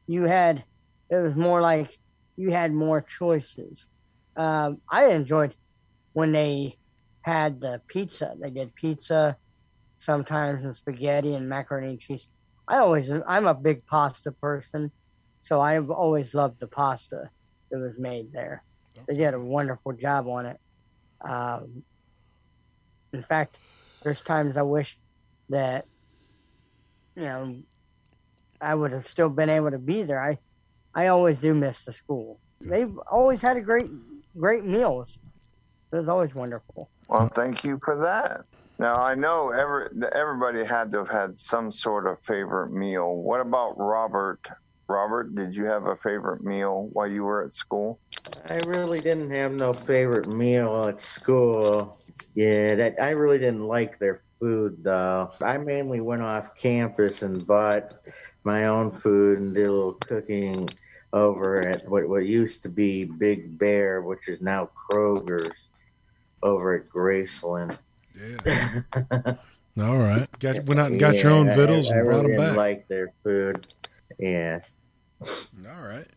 Speaker 4: you had it was more like you had more choices. Um, I enjoyed when they had the pizza. They did pizza, sometimes with spaghetti and macaroni and cheese. I always I'm a big pasta person, so I've always loved the pasta that was made there. They did a wonderful job on it. Um, in fact, there's times I wish that you know I would have still been able to be there. I I always do miss the school. They've always had a great great meals. It was always wonderful.
Speaker 2: Well, thank you for that. Now I know every everybody had to have had some sort of favorite meal. What about Robert? Robert, did you have a favorite meal while you were at school?
Speaker 5: I really didn't have no favorite meal at school. Yeah, that I really didn't like their food though. I mainly went off campus and bought my own food and did a little cooking over at what what used to be Big Bear, which is now Kroger's over at Graceland.
Speaker 1: Yeah. All right. Got [LAUGHS] went out and got your own
Speaker 5: Yeah,
Speaker 1: vittles
Speaker 5: I, I
Speaker 1: and brought
Speaker 5: really
Speaker 1: them
Speaker 5: didn't
Speaker 1: back.
Speaker 5: like their food. Yeah.
Speaker 1: All right.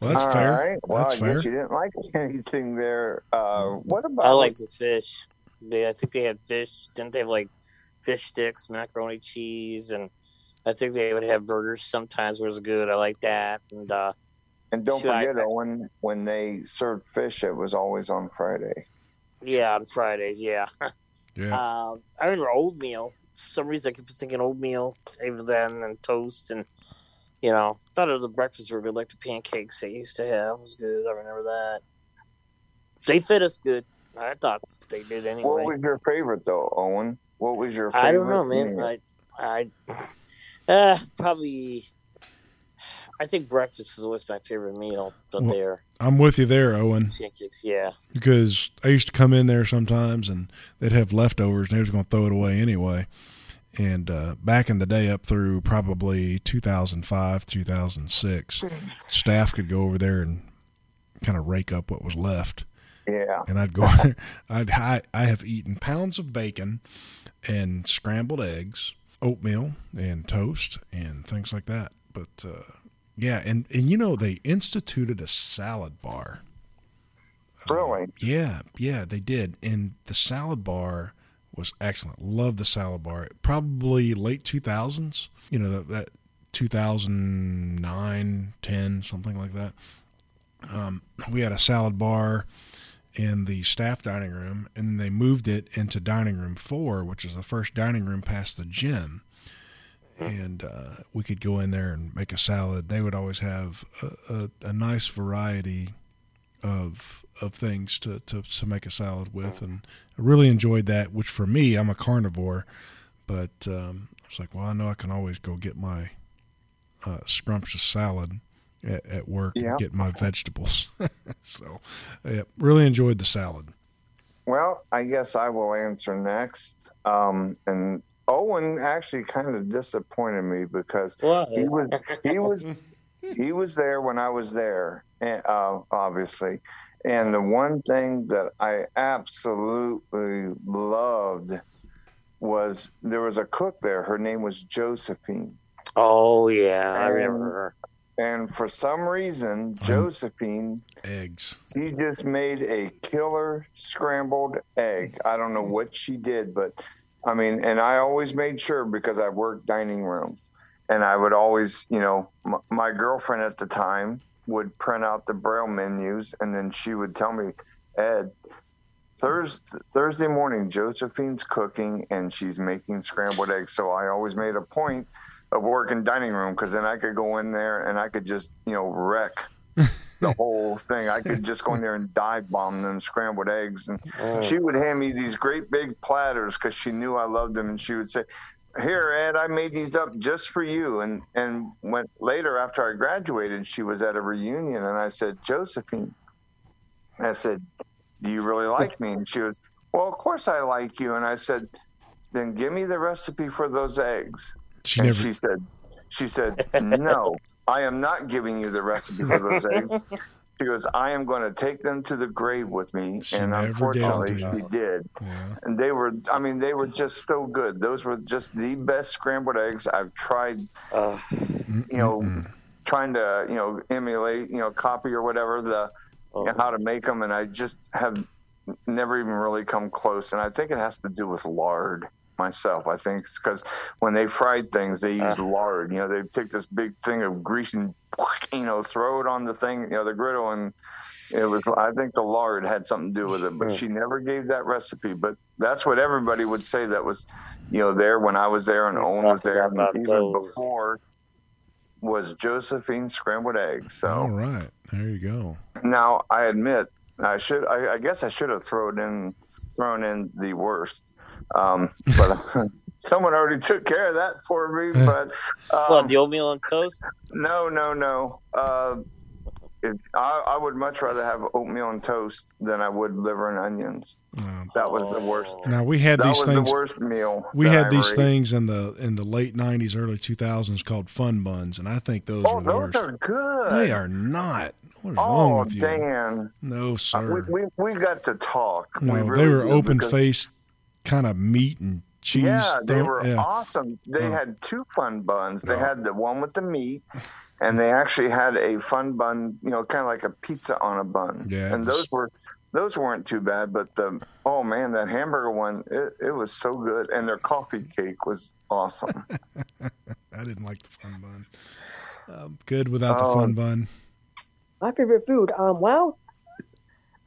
Speaker 1: Well, that's
Speaker 2: All
Speaker 1: fair.
Speaker 2: right. Well,
Speaker 1: That's
Speaker 2: I
Speaker 1: fair.
Speaker 2: guess you didn't like [LAUGHS] anything there. Uh, what about?
Speaker 3: I like the fish. They, I think they had fish. Didn't they have like fish sticks, macaroni cheese, and I think they would have burgers sometimes. Was good. I like that. And uh,
Speaker 2: And don't
Speaker 3: Should I-
Speaker 2: forget, Owen, when they served fish, it was always on Friday.
Speaker 3: Yeah, on Fridays, yeah. [LAUGHS]
Speaker 1: Yeah.
Speaker 3: Uh, I remember oatmeal. For some reason, I kept thinking oatmeal even then, and toast, and you know, thought it was a breakfast were good, like the pancakes they used to have was good. I remember that. They fit us good. I thought they did anyway.
Speaker 2: What was your favorite, though, Owen? What was your?
Speaker 3: I
Speaker 2: favorite
Speaker 3: don't know, man.
Speaker 2: meal?
Speaker 3: I, I, uh, probably. I think breakfast is always my favorite meal. But
Speaker 1: Well-
Speaker 3: there,
Speaker 1: I'm with you there, Owen,
Speaker 3: yeah.
Speaker 1: because I used to come in there sometimes and they'd have leftovers and they was going to throw it away anyway. And uh, back in the day, up through probably 2005, 2006, staff could go over there and kind of rake up what was left.
Speaker 2: yeah.
Speaker 1: and I'd go. [LAUGHS] I'd I, I have eaten pounds of bacon and scrambled eggs, oatmeal and toast and things like that. But uh, yeah, and and you know they instituted a salad bar.
Speaker 2: Really?
Speaker 1: Yeah, yeah, they did, and the salad bar was excellent. Love the salad bar. Probably late two thousands. You know that that 2009, 10, something like that. Um, we had a salad bar in the staff dining room, and they moved it into dining room four, which is the first dining room past the gym. And uh, we could go in there and make a salad. They would always have a, a, a nice variety of of things to, to to make a salad with, and I really enjoyed that. Which for me, I'm a carnivore, but um, I was like, well, I know I can always go get my uh, scrumptious salad at, at work
Speaker 2: Yeah.
Speaker 1: and get my vegetables. [LAUGHS] so, yeah, really enjoyed the salad.
Speaker 2: Well, I guess I will answer next. Um, and Owen actually kind of disappointed me because
Speaker 3: What?
Speaker 2: he was he was [LAUGHS] he was there when I was there, and, uh, obviously. And the one thing that I absolutely loved was there was a cook there. Her name was Josephine.
Speaker 3: Oh yeah, I
Speaker 2: Um,
Speaker 3: remember her.
Speaker 2: And for some reason, Josephine,
Speaker 1: Eggs.
Speaker 2: she just made a killer scrambled egg. I don't know what she did, but I mean, and I always made sure because I worked dining room and I would always, you know, m- my girlfriend at the time would print out the braille menus and then she would tell me, Ed, Thursday, Thursday morning, Josephine's cooking and she's making scrambled eggs. So I always made a point of working dining room because then I could go in there and I could just, you know, wreck [LAUGHS] the whole thing. I could just go in there and dive bomb them scrambled eggs. And [LAUGHS]
Speaker 3: Oh.
Speaker 2: she would hand me these great big platters because she knew I loved them. And she would say, here, Ed, I made these up just for you. And and when later after I graduated, she was at a reunion, and I said, Josephine, I said, do you really like me? And she was, well, of course I like you. And I said, then give me the recipe for those eggs.
Speaker 1: She
Speaker 2: and
Speaker 1: never.
Speaker 2: she said, she said, [LAUGHS] no, I am not giving you the recipe for those eggs. [LAUGHS] She goes, I am going to take them to the grave with me.
Speaker 1: She
Speaker 2: and unfortunately,
Speaker 1: did.
Speaker 2: she did.
Speaker 1: yeah.
Speaker 2: And they were, I mean, they were just so good. Those were just the best scrambled eggs I've tried,
Speaker 3: Uh,
Speaker 2: you know,
Speaker 1: Mm-mm.
Speaker 2: trying to, you know, emulate, you know, copy or whatever the,
Speaker 3: oh.
Speaker 2: you know, how to make them. And I just have never even really come close. And I think it has to do with lard myself. I think it's because when they fried things, they use
Speaker 3: Uh.
Speaker 2: lard. You know, they take this big thing of grease and, [LAUGHS] you know, throw it on the thing, you know, the griddle. And it was, I think the lard had something to do with it, but
Speaker 3: Mm.
Speaker 2: she never gave that recipe. But that's what everybody would say that was, you know, there when I was there and Owen was there. And even
Speaker 3: those.
Speaker 2: before was Josephine scrambled eggs. So.
Speaker 1: All right. There you go.
Speaker 2: Now, I admit, I should. I, I guess I should have thrown in, thrown in the worst. Um, but [LAUGHS] someone already took care of that for me. [LAUGHS] But
Speaker 3: what
Speaker 2: um,
Speaker 3: the oatmeal and toast?
Speaker 2: no, no, no. Uh, it, I, I would much rather have oatmeal and toast than I would liver and onions.
Speaker 1: Um,
Speaker 2: That was the worst.
Speaker 3: Oh.
Speaker 1: now we had
Speaker 2: That
Speaker 1: these
Speaker 2: was
Speaker 1: things.
Speaker 2: the worst meal.
Speaker 1: We had
Speaker 2: I
Speaker 1: these
Speaker 2: ate.
Speaker 1: things in the in the late '90s, early 2000s called fun buns, and I think those
Speaker 2: Oh,
Speaker 1: were the
Speaker 2: those
Speaker 1: worst.
Speaker 2: are good.
Speaker 1: They are not. What is wrong
Speaker 2: Oh,
Speaker 1: with you?
Speaker 2: Dan.
Speaker 1: No,
Speaker 2: Uh, We,
Speaker 1: sir.
Speaker 2: we, we got to talk. We
Speaker 1: no,
Speaker 2: really
Speaker 1: they were open
Speaker 2: because-
Speaker 1: faced, kind of meat and cheese.
Speaker 2: yeah, they
Speaker 1: throw-
Speaker 2: were
Speaker 1: yeah.
Speaker 2: awesome. They
Speaker 1: Oh.
Speaker 2: had two fun buns. They
Speaker 1: Oh.
Speaker 2: had the one with the meat, and they actually had a fun bun. You know, kind of like a pizza on a bun.
Speaker 1: Yeah,
Speaker 2: and those were those weren't too bad. But the oh man, that hamburger one, it, it was so good, and their coffee cake was awesome. [LAUGHS]
Speaker 1: I didn't like the fun bun. Um, good without the
Speaker 2: Oh.
Speaker 1: fun bun.
Speaker 6: My favorite food. Um, well,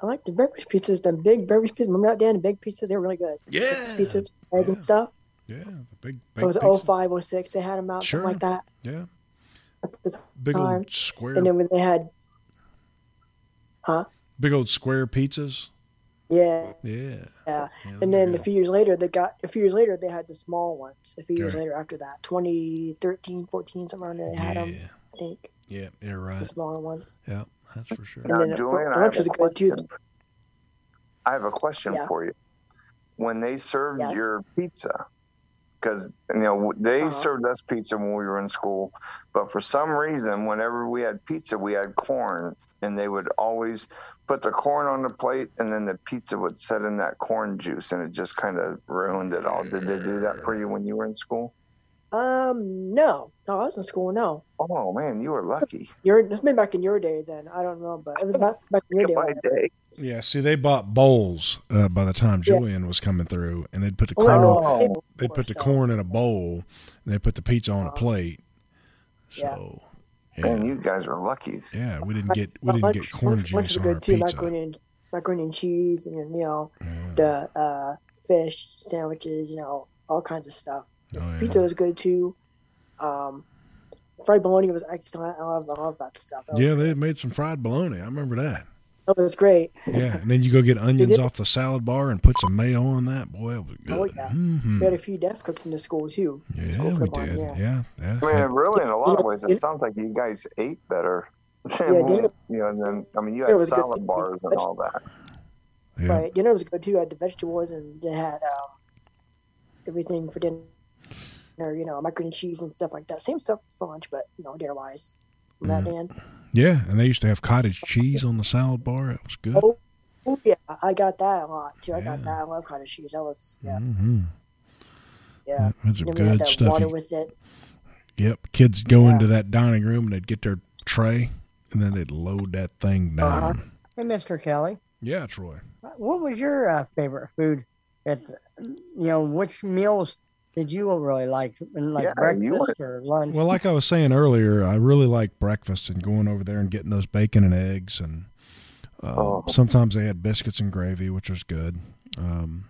Speaker 6: I like the breakfast pizzas. The big breakfast pizzas. Remember that, Dan? The big pizzas. They're really good.
Speaker 1: Yeah,
Speaker 6: Pizzas, egg
Speaker 1: Yeah.
Speaker 6: and stuff.
Speaker 1: yeah, the big,
Speaker 6: It was
Speaker 1: big pizza.
Speaker 6: 05, 06. They had them out,
Speaker 1: Sure.
Speaker 6: like that.
Speaker 1: Yeah, big old square,
Speaker 6: And then when they had, huh?
Speaker 1: big old square pizzas.
Speaker 6: Yeah.
Speaker 1: Yeah,
Speaker 6: Yeah.
Speaker 1: yeah
Speaker 6: And then a few years later, they got a few years later they had the small ones. A few years
Speaker 1: Okay.
Speaker 6: later after that, 2013, 14, somewhere around there, they had them. I think
Speaker 1: yeah, you're
Speaker 6: the
Speaker 1: right.
Speaker 6: smaller ones.
Speaker 1: Yeah, that's for sure.
Speaker 6: And
Speaker 2: Now,
Speaker 6: then
Speaker 2: Julian,
Speaker 6: the
Speaker 2: I
Speaker 6: lunch
Speaker 2: have a question. I have a question
Speaker 6: Yeah.
Speaker 2: for you. When they served
Speaker 6: Yes.
Speaker 2: your pizza, because you know they
Speaker 6: Uh-huh.
Speaker 2: served us pizza when we were in school, but for some reason, whenever we had pizza, we had corn, and they would always put the corn on the plate, and then the pizza would set in that corn juice, and it just kind of ruined it all. Did they do that for you when you were in school?
Speaker 6: Um, no, no, I was in school. No,
Speaker 2: Oh man, you were lucky. [LAUGHS]
Speaker 6: you're it's been back in your day then. I don't know, but it was back, back in your day.
Speaker 2: My day.
Speaker 1: Yeah, see, they bought bowls uh, by the time
Speaker 6: Yeah.
Speaker 1: Julian was coming through, and they'd put the
Speaker 6: Oh,
Speaker 1: corn.
Speaker 2: Oh.
Speaker 1: They'd put the
Speaker 6: so-
Speaker 1: corn in a bowl, and they put the pizza on a
Speaker 6: Uh-huh.
Speaker 1: plate.
Speaker 6: Yeah.
Speaker 1: So,
Speaker 2: Man,
Speaker 1: yeah,
Speaker 2: you guys were lucky.
Speaker 1: yeah, we didn't get we didn't
Speaker 6: lunch,
Speaker 1: get corn
Speaker 6: lunch, lunch
Speaker 1: juice
Speaker 6: was
Speaker 1: on our
Speaker 6: good too.
Speaker 1: pizza.
Speaker 6: Macaroni and macaroni and cheese, and you know
Speaker 1: Yeah.
Speaker 6: the uh, fish sandwiches. You know all kinds of stuff.
Speaker 1: Oh, yeah.
Speaker 6: Pizza was good too. Um, fried bologna was excellent. I love, I love that stuff. That
Speaker 1: Yeah, they had made some fried bologna. I remember that.
Speaker 6: that was great.
Speaker 1: Yeah, and then you go get onions off the salad bar and put some mayo on that. Boy, it was good.
Speaker 6: Oh, yeah.
Speaker 1: Mhm.
Speaker 6: We had a few deaf cooks in the school too.
Speaker 1: Yeah,
Speaker 6: school
Speaker 1: we
Speaker 6: for one,
Speaker 1: did.
Speaker 6: yeah.
Speaker 1: Yeah, yeah.
Speaker 2: I mean, really, in a lot of ways,
Speaker 6: You
Speaker 2: it sounds like you guys ate better. [LAUGHS]
Speaker 6: Yeah,
Speaker 2: you know, and then I mean, you had
Speaker 6: was good.
Speaker 2: salad bars and all that.
Speaker 1: yeah.
Speaker 6: Right, dinner was good too. I had the vegetables and they had um, everything for dinner. Or you know, macaroni and cheese and stuff like that. Same stuff for lunch, but you know, dinner wise. That
Speaker 1: Mm.
Speaker 6: Dan.
Speaker 1: Yeah, and they used to have cottage cheese on the salad bar. It was good.
Speaker 6: Oh, oh, yeah, I got that a lot too. I got that. I love cottage cheese. That was yeah,
Speaker 1: hmm
Speaker 6: yeah.
Speaker 1: That's some
Speaker 6: had
Speaker 1: good
Speaker 6: that
Speaker 1: stuff.
Speaker 6: water with it.
Speaker 1: Yep, kids go
Speaker 6: Yeah.
Speaker 1: into that dining room and they'd get their tray, and then they'd load that thing down.
Speaker 6: Uh-huh.
Speaker 4: Hey, Mr. Kelly,
Speaker 1: Yeah, Troy.
Speaker 4: what was your uh, favorite food? At you know, which meals did you really like? Like
Speaker 2: Yeah,
Speaker 4: breakfast or lunch?
Speaker 1: Well, like I was saying earlier, I really like breakfast and going over there and getting those bacon and eggs, and uh,
Speaker 2: Oh.
Speaker 1: sometimes they had biscuits and gravy, which was good. Um,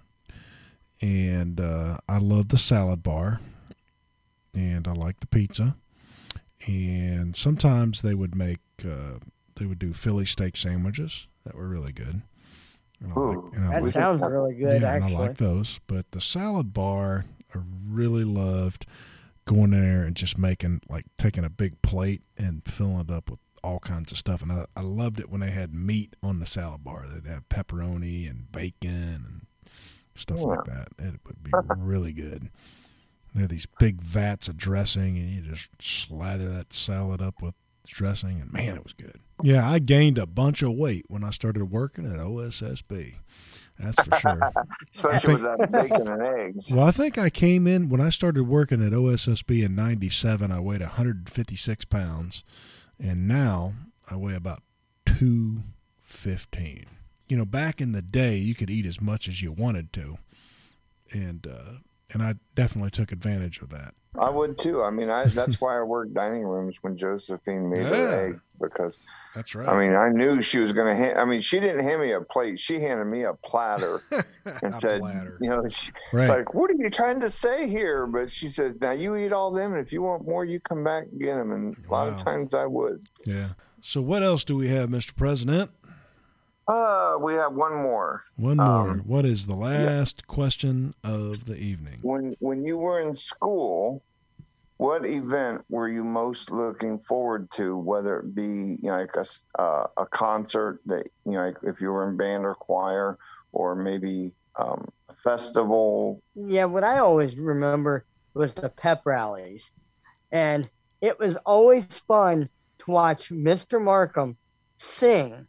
Speaker 1: and uh, I love the salad bar, and I like the pizza. And sometimes they would make uh, they would do Philly steak sandwiches that were really good. And I like,
Speaker 2: Ooh.
Speaker 1: and I
Speaker 4: that
Speaker 1: like-
Speaker 4: sounds really good,
Speaker 1: yeah, and I like those. But the salad bar, I really loved going in there and just making like taking a big plate and filling it up with all kinds of stuff. And I, I loved it when they had meat on the salad bar. They'd have pepperoni and bacon and stuff like that. It would be really good. They had these big vats of dressing, and you just slather that salad up with dressing, and man, it was good. Yeah, I gained a bunch of weight when I started working at OSSB. That's for sure. [LAUGHS]
Speaker 2: Especially with that bacon and eggs.
Speaker 1: Well, I think I came in when I started working at OSSB in '97. I weighed 156 pounds, and now I weigh about 215. You know, back in the day, you could eat as much as you wanted to, and uh, and I definitely took advantage of that.
Speaker 2: I would too. I mean, I that's why I worked dining rooms when Josephine made
Speaker 1: Yeah.
Speaker 2: her egg because
Speaker 1: That's right.
Speaker 2: I mean I knew she was going to. Ha- I mean, she didn't hand me a plate; she handed me a platter [LAUGHS] and
Speaker 1: A
Speaker 2: said,
Speaker 1: platter.
Speaker 2: "You know, she,
Speaker 1: right.
Speaker 2: it's like, what are you trying to say here?" But she said, "Now you eat all them, and if you want more, you come back and get them." And a lot of times I would.
Speaker 1: yeah. So what else do we have, Mr. President?
Speaker 2: Uh, we have one more.
Speaker 1: One more.
Speaker 2: Um,
Speaker 1: what is the last question of the evening?
Speaker 2: When when you were in school, what event were you most looking forward to? Whether it be you know like a s- uh, a concert that you know like if you were in band or choir, or maybe um, a festival.
Speaker 4: Yeah, what I always remember was the pep rallies. And it was always fun to watch Mr. Markham sing.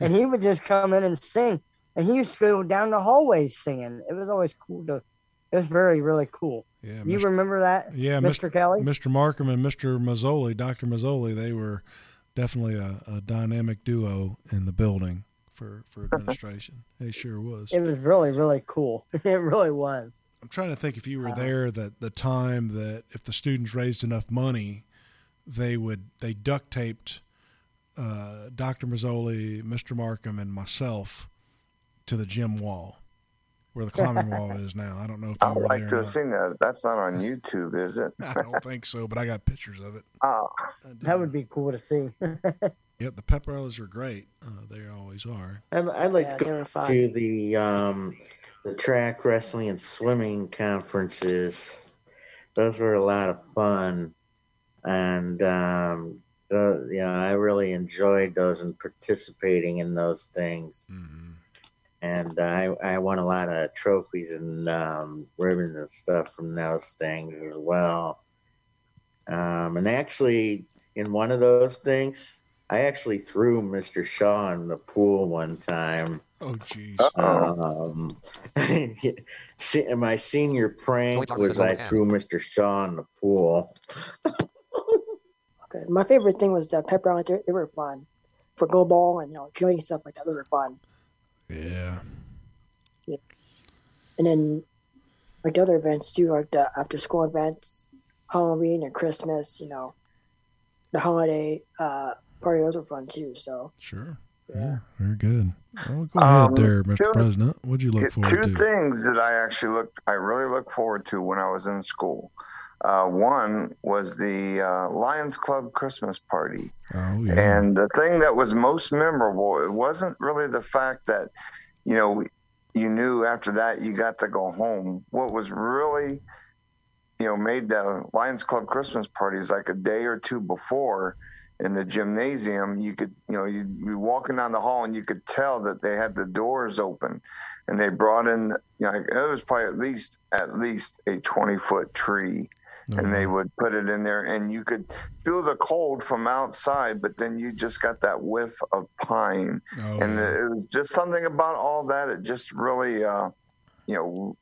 Speaker 4: And he would just come in and sing. And he used to go down the hallways singing. It was always cool to It was very really cool.
Speaker 1: Yeah,
Speaker 4: You
Speaker 1: Mr.
Speaker 4: remember that,
Speaker 1: yeah,
Speaker 4: Mr. Kelly?
Speaker 1: Mr. Markham and Mr. Mazzoli, Dr. Mazzoli, they were definitely a, a dynamic duo in the building for, for [LAUGHS] administration. they sure was.
Speaker 4: It was really really cool. [LAUGHS] it really was.
Speaker 1: I'm trying to think if you were
Speaker 4: Uh,
Speaker 1: there that the time that if the students raised enough money, they would they duct taped uh, Dr. Mazzoli, Mr. Markham, and myself to the gym wall where the climbing wall [LAUGHS] is now. I don't know if you
Speaker 2: I'd
Speaker 1: were
Speaker 2: like
Speaker 1: there.
Speaker 2: to
Speaker 1: or
Speaker 2: have seen that. That's not on YouTube, is it? [LAUGHS]
Speaker 1: I don't think so, but I got pictures of it.
Speaker 2: Oh,
Speaker 4: That would be cool to see. [LAUGHS]
Speaker 1: Yep, the pep rallies are great. Uh, they always are.
Speaker 5: I'd, I'd like
Speaker 6: Yeah,
Speaker 5: to go to the um, the track, wrestling, and swimming conferences. Those were a lot of fun, and um, the, you know, I really enjoyed those and participating in those things.
Speaker 1: hmm
Speaker 5: And I I won a lot of trophies and um, ribbons and stuff from those things as well. Um, and actually, in one of those things, I actually threw Mr. Shaw in the pool one time.
Speaker 1: Oh, geez.
Speaker 2: Uh-oh.
Speaker 5: Um, [LAUGHS] se- my senior prank was I threw Mr. Shaw in the pool. [LAUGHS]
Speaker 6: Okay. My favorite thing was the pep rallies. They, they were fun for goal ball and you know cheering and stuff like that. Those were fun.
Speaker 1: Yeah. Yeah.
Speaker 6: And then like the other events too, like the after school events, Halloween and Christmas. You know, the holiday uh, party. Those were fun too. So
Speaker 1: Sure.
Speaker 6: yeah.
Speaker 1: Yeah, very good. Well, go ahead
Speaker 2: Um,
Speaker 1: there, Mr.
Speaker 2: two-
Speaker 1: President. What'd you look
Speaker 2: Two
Speaker 1: forward to?
Speaker 2: things that I actually look, I really look forward to when I was in school. Uh, one was the uh, Lions Club Christmas party.
Speaker 1: Oh, yeah.
Speaker 2: And the thing that was most memorable, it wasn't really the fact that, you know, you knew after that you got to go home. What was really, you know, made the Lions Club Christmas parties like a day or two before in the gymnasium, you could, you know, you'd be walking down the hall and you could tell that they had the doors open and they brought in, you know, it was probably at least, at least a 20 foot tree
Speaker 1: Oh,
Speaker 2: and they would put it in there and you could feel the cold from outside but then you just got that whiff of pine.
Speaker 1: Oh,
Speaker 2: and
Speaker 1: yeah.
Speaker 2: it was just something about all that it just really uh you know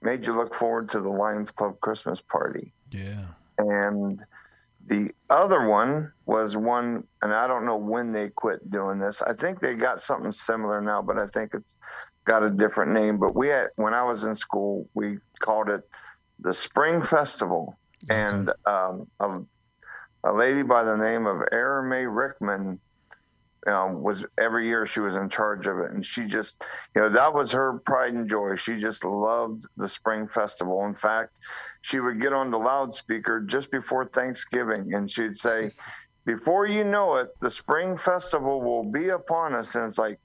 Speaker 2: made you look forward to the lions club christmas party.
Speaker 1: Yeah.
Speaker 2: and the other one was one and i don't know when they quit doing this. I think they got something similar now but i think it's got a different name. But we had when i was in school we called it the spring festival and um, a, a lady by the name of Erin May Rickman um, was every year she was in charge of it, and she just, you know, that was her pride and joy. She just loved the spring festival. In fact, she would get on the loudspeaker just before Thanksgiving, and she'd say, "Before you know it, the spring festival will be upon us." And it's like,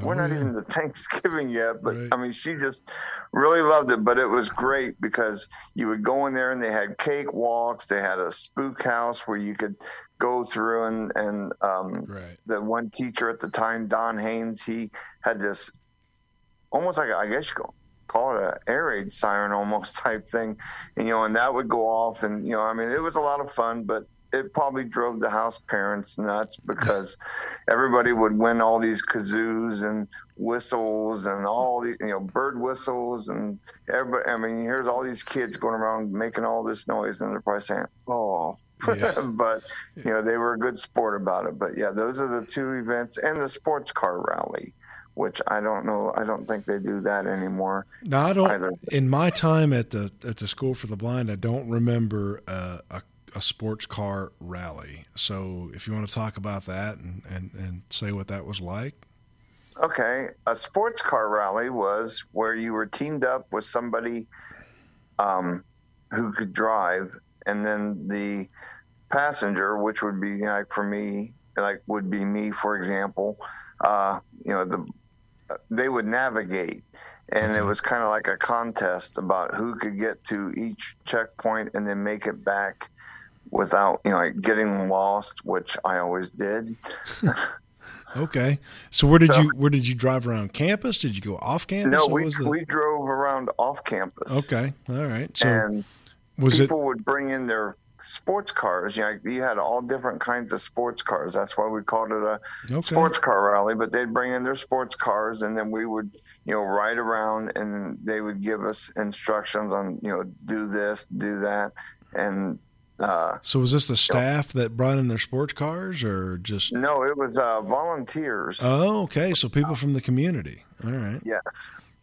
Speaker 2: we're
Speaker 1: Oh,
Speaker 2: not
Speaker 1: yeah.
Speaker 2: even to [LAUGHS] Thanksgiving yet, but
Speaker 1: Right.
Speaker 2: I mean, she just really loved it. But it was great because you would go in there and they had cake walks. They had a spook house where you could go through and and um,
Speaker 1: Right.
Speaker 2: the one teacher at the time, Don Haynes, he had this almost like I guess you could call it a air raid siren almost [LAUGHS] type thing, and you know, and that would go off, and you know, I mean, it was a lot of fun, but it probably drove the house parents nuts because everybody would win all these kazoos and whistles and all these, you know, bird whistles and everybody. I mean, here's all these kids going around making all this noise, and they're probably saying, "Oh."
Speaker 1: Yeah. [LAUGHS]
Speaker 2: but you know they were a good sport about it. But yeah, those are the two events and the sports car rally, which I don't know. I don't think they do that anymore
Speaker 1: Now I don't.
Speaker 2: either.
Speaker 1: In my time at the at the school for the blind, I don't remember uh, a a sports car rally. So if you want to talk about that and and and say what that was like.
Speaker 2: Okay, a sports car rally was where you were teamed up with somebody um, who could drive, and then the passenger, which would be like for me, like would be me, for example. Uh, you know, the they would navigate, and it was kind of like a contest about who could get to each checkpoint and then make it back without you know like getting lost, which I always did. [LAUGHS]
Speaker 1: Okay. So where did
Speaker 2: So-
Speaker 1: you where did you drive around campus? Did you go off campus?
Speaker 2: No, we
Speaker 1: the-
Speaker 2: we drove around off campus.
Speaker 1: Okay. All right. So
Speaker 2: and
Speaker 1: was it
Speaker 2: people would bring in their sports cars. You know, you had all different kinds of sports cars. That's why we called it a
Speaker 1: Okay.
Speaker 2: sports car rally. But they'd bring in their sports cars, and then we would, you know, ride around, and they would give us instructions on, you know, do this, do that, and uh,
Speaker 1: So was this the staff that brought in their sports cars, or just?
Speaker 2: no, it was uh, volunteers.
Speaker 1: Oh, okay. So people from the community. All right.
Speaker 2: Yes.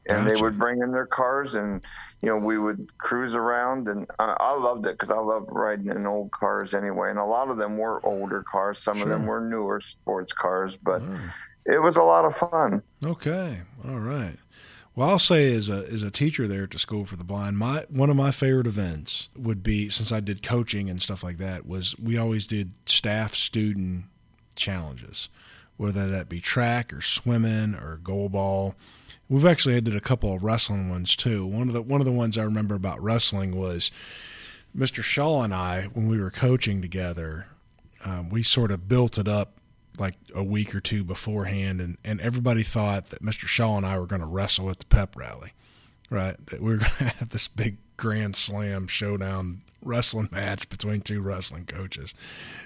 Speaker 2: And they would bring in their cars, and you know we would cruise around, and I, I loved it because I loved riding in old cars anyway. And a lot of them were older cars, some of them were newer sports cars, but it was a lot of fun.
Speaker 1: Okay. All right. Well, I'll say as a as a teacher there at the School for the Blind, my one of my favorite events would be since I did coaching and stuff like that was we always did staff student challenges, whether that be track or swimming or goal ball. We've actually did a couple of wrestling ones too. One of the one of the ones I remember about wrestling was Mr. Shaw and I when we were coaching together. Um, we sort of built it up like a week or two beforehand, and, and everybody thought that Mr. Shaw and I were going to wrestle at the pep rally, right? That we were going [LAUGHS] to have this big grand slam showdown wrestling match between two wrestling coaches,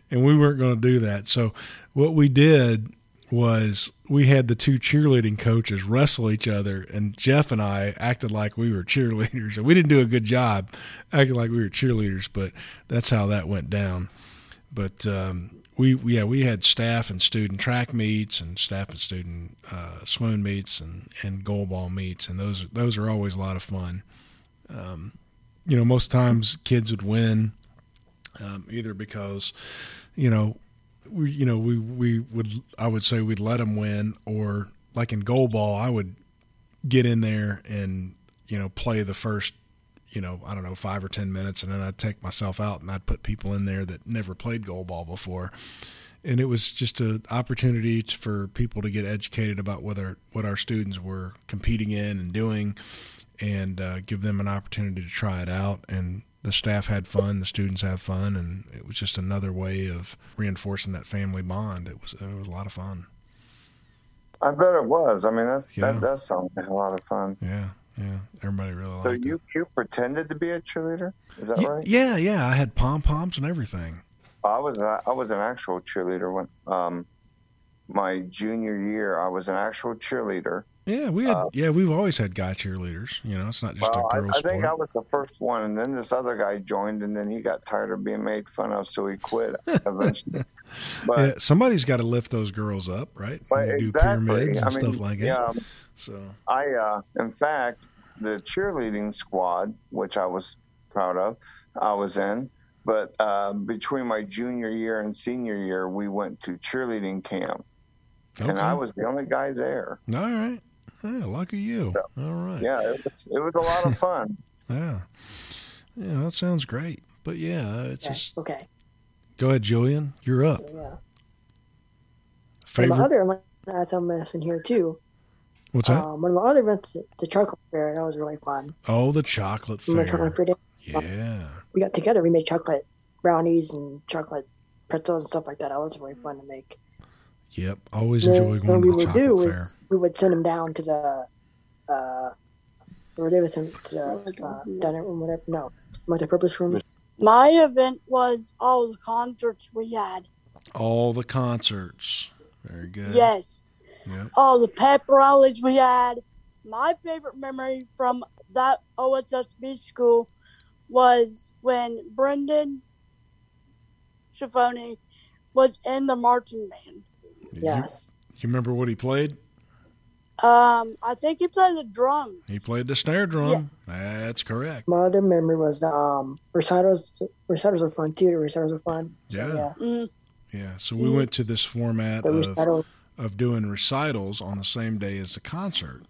Speaker 1: and we weren't going to do that. So what we did was we had the two cheerleading coaches wrestle each other, and Jeff and I acted like we were cheerleaders, and we didn't do a good job acting like we were cheerleaders, but that's how that went down. But um, we yeah we had staff and student track meets and staff and student uh, swimming meets and, and goal ball meets and those those are always a lot of fun. Um, you know, most times kids would win um, either because you know we you know we we would I would say we'd let them win or like in goal ball I would get in there and you know play the first you know, I don't know, five or 10 minutes. And then I'd take myself out and I'd put people in there that never played goal ball before. And it was just an opportunity for people to get educated about whether what our students were competing in and doing and uh, give them an opportunity to try it out. And the staff had fun, the students had fun. And it was just another way of reinforcing that family bond. It was, it was a lot of fun.
Speaker 2: I bet it was. I mean, that's
Speaker 1: Yeah.
Speaker 2: that does sound like a lot of fun.
Speaker 1: Yeah. Yeah. Everybody really
Speaker 2: So
Speaker 1: liked
Speaker 2: you
Speaker 1: it.
Speaker 2: you pretended to be a cheerleader? Is that
Speaker 1: Ye-
Speaker 2: right?
Speaker 1: Yeah. Yeah. I had pom poms and everything.
Speaker 2: I was a, I was an actual cheerleader when um my junior year. I was an actual cheerleader.
Speaker 1: Yeah, we had.
Speaker 2: Uh,
Speaker 1: yeah, we've always had guy cheerleaders. You know, it's not just
Speaker 2: Well,
Speaker 1: a
Speaker 2: I,
Speaker 1: girl
Speaker 2: I
Speaker 1: sport.
Speaker 2: think I was the first one, and then this other guy joined, and then he got tired of being made fun of, so he quit [LAUGHS] eventually. But
Speaker 1: yeah, somebody's got to lift those girls up, right?
Speaker 2: but
Speaker 1: When do
Speaker 2: exactly,
Speaker 1: pyramids and
Speaker 2: I mean,
Speaker 1: stuff like that.
Speaker 2: yeah,
Speaker 1: So
Speaker 2: I, uh, in fact, the cheerleading squad, which I was proud of, I was in. But uh, between my junior year and senior year, we went to cheerleading camp,
Speaker 1: okay,
Speaker 2: and I was the only guy there.
Speaker 1: all right. Yeah, lucky you. All right.
Speaker 2: Yeah, it was, it was a lot of [LAUGHS] fun.
Speaker 1: Yeah. Yeah, that sounds great. But yeah, it's
Speaker 6: Okay.
Speaker 1: just
Speaker 6: okay.
Speaker 1: Go ahead, Julian. You're up.
Speaker 6: Yeah. And
Speaker 1: Favorite?
Speaker 6: my other that's on medicine here too.
Speaker 1: What's that?
Speaker 6: Um, one of my other events, the chocolate fair, that was really fun.
Speaker 1: oh, the chocolate fair.
Speaker 6: chocolate fair?
Speaker 1: Yeah.
Speaker 6: We got together, we made chocolate brownies and chocolate pretzels and stuff like that. That was really fun to make.
Speaker 1: Yep. Always enjoy going
Speaker 6: we
Speaker 1: to the
Speaker 6: would do
Speaker 1: chocolate fair.
Speaker 6: is we would send them down to the, uh, or they would send to the uh, dinner room, whatever. No, multi-purpose room.
Speaker 7: My event was all the concerts we had.
Speaker 1: All the concerts. Very good.
Speaker 7: Yes.
Speaker 1: Yep.
Speaker 7: All the pep rallies we had. My favorite memory from that OSSB school was when Brendan Schiavone was in the marching band.
Speaker 1: You-
Speaker 6: Yes.
Speaker 1: you remember what he played?
Speaker 7: Um, I think he played the drum.
Speaker 1: He played the snare drum. That's correct.
Speaker 6: My other memory was um recitals. Recitals are fun too. Recitals are fun. So,
Speaker 1: Yeah.
Speaker 6: yeah.
Speaker 7: Mm,
Speaker 1: Yeah. So we went to this format
Speaker 6: The
Speaker 1: of,
Speaker 6: recital.
Speaker 1: of doing recitals on the same day as the concert.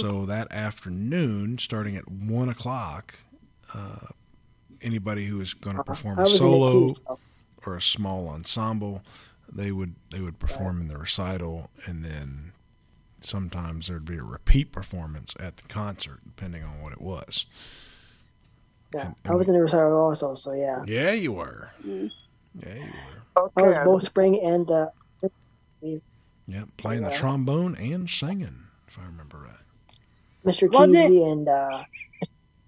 Speaker 1: So that afternoon, starting at one o'clock, uh, anybody who was going to perform
Speaker 6: I
Speaker 1: a
Speaker 6: was in it
Speaker 1: solo
Speaker 6: too.
Speaker 1: Or a small ensemble, they would they would perform in the recital, and then sometimes there'd be a repeat performance at the concert, depending on what it was.
Speaker 6: Yeah,
Speaker 1: And-
Speaker 6: I was in the recital also. So yeah,
Speaker 1: Yeah, you were.
Speaker 7: Mm.
Speaker 1: Yeah, you were.
Speaker 6: I was both spring and uh,
Speaker 1: Yeah, playing the trombone and singing, if I remember right.
Speaker 6: Mr.
Speaker 7: Was it-
Speaker 6: and uh,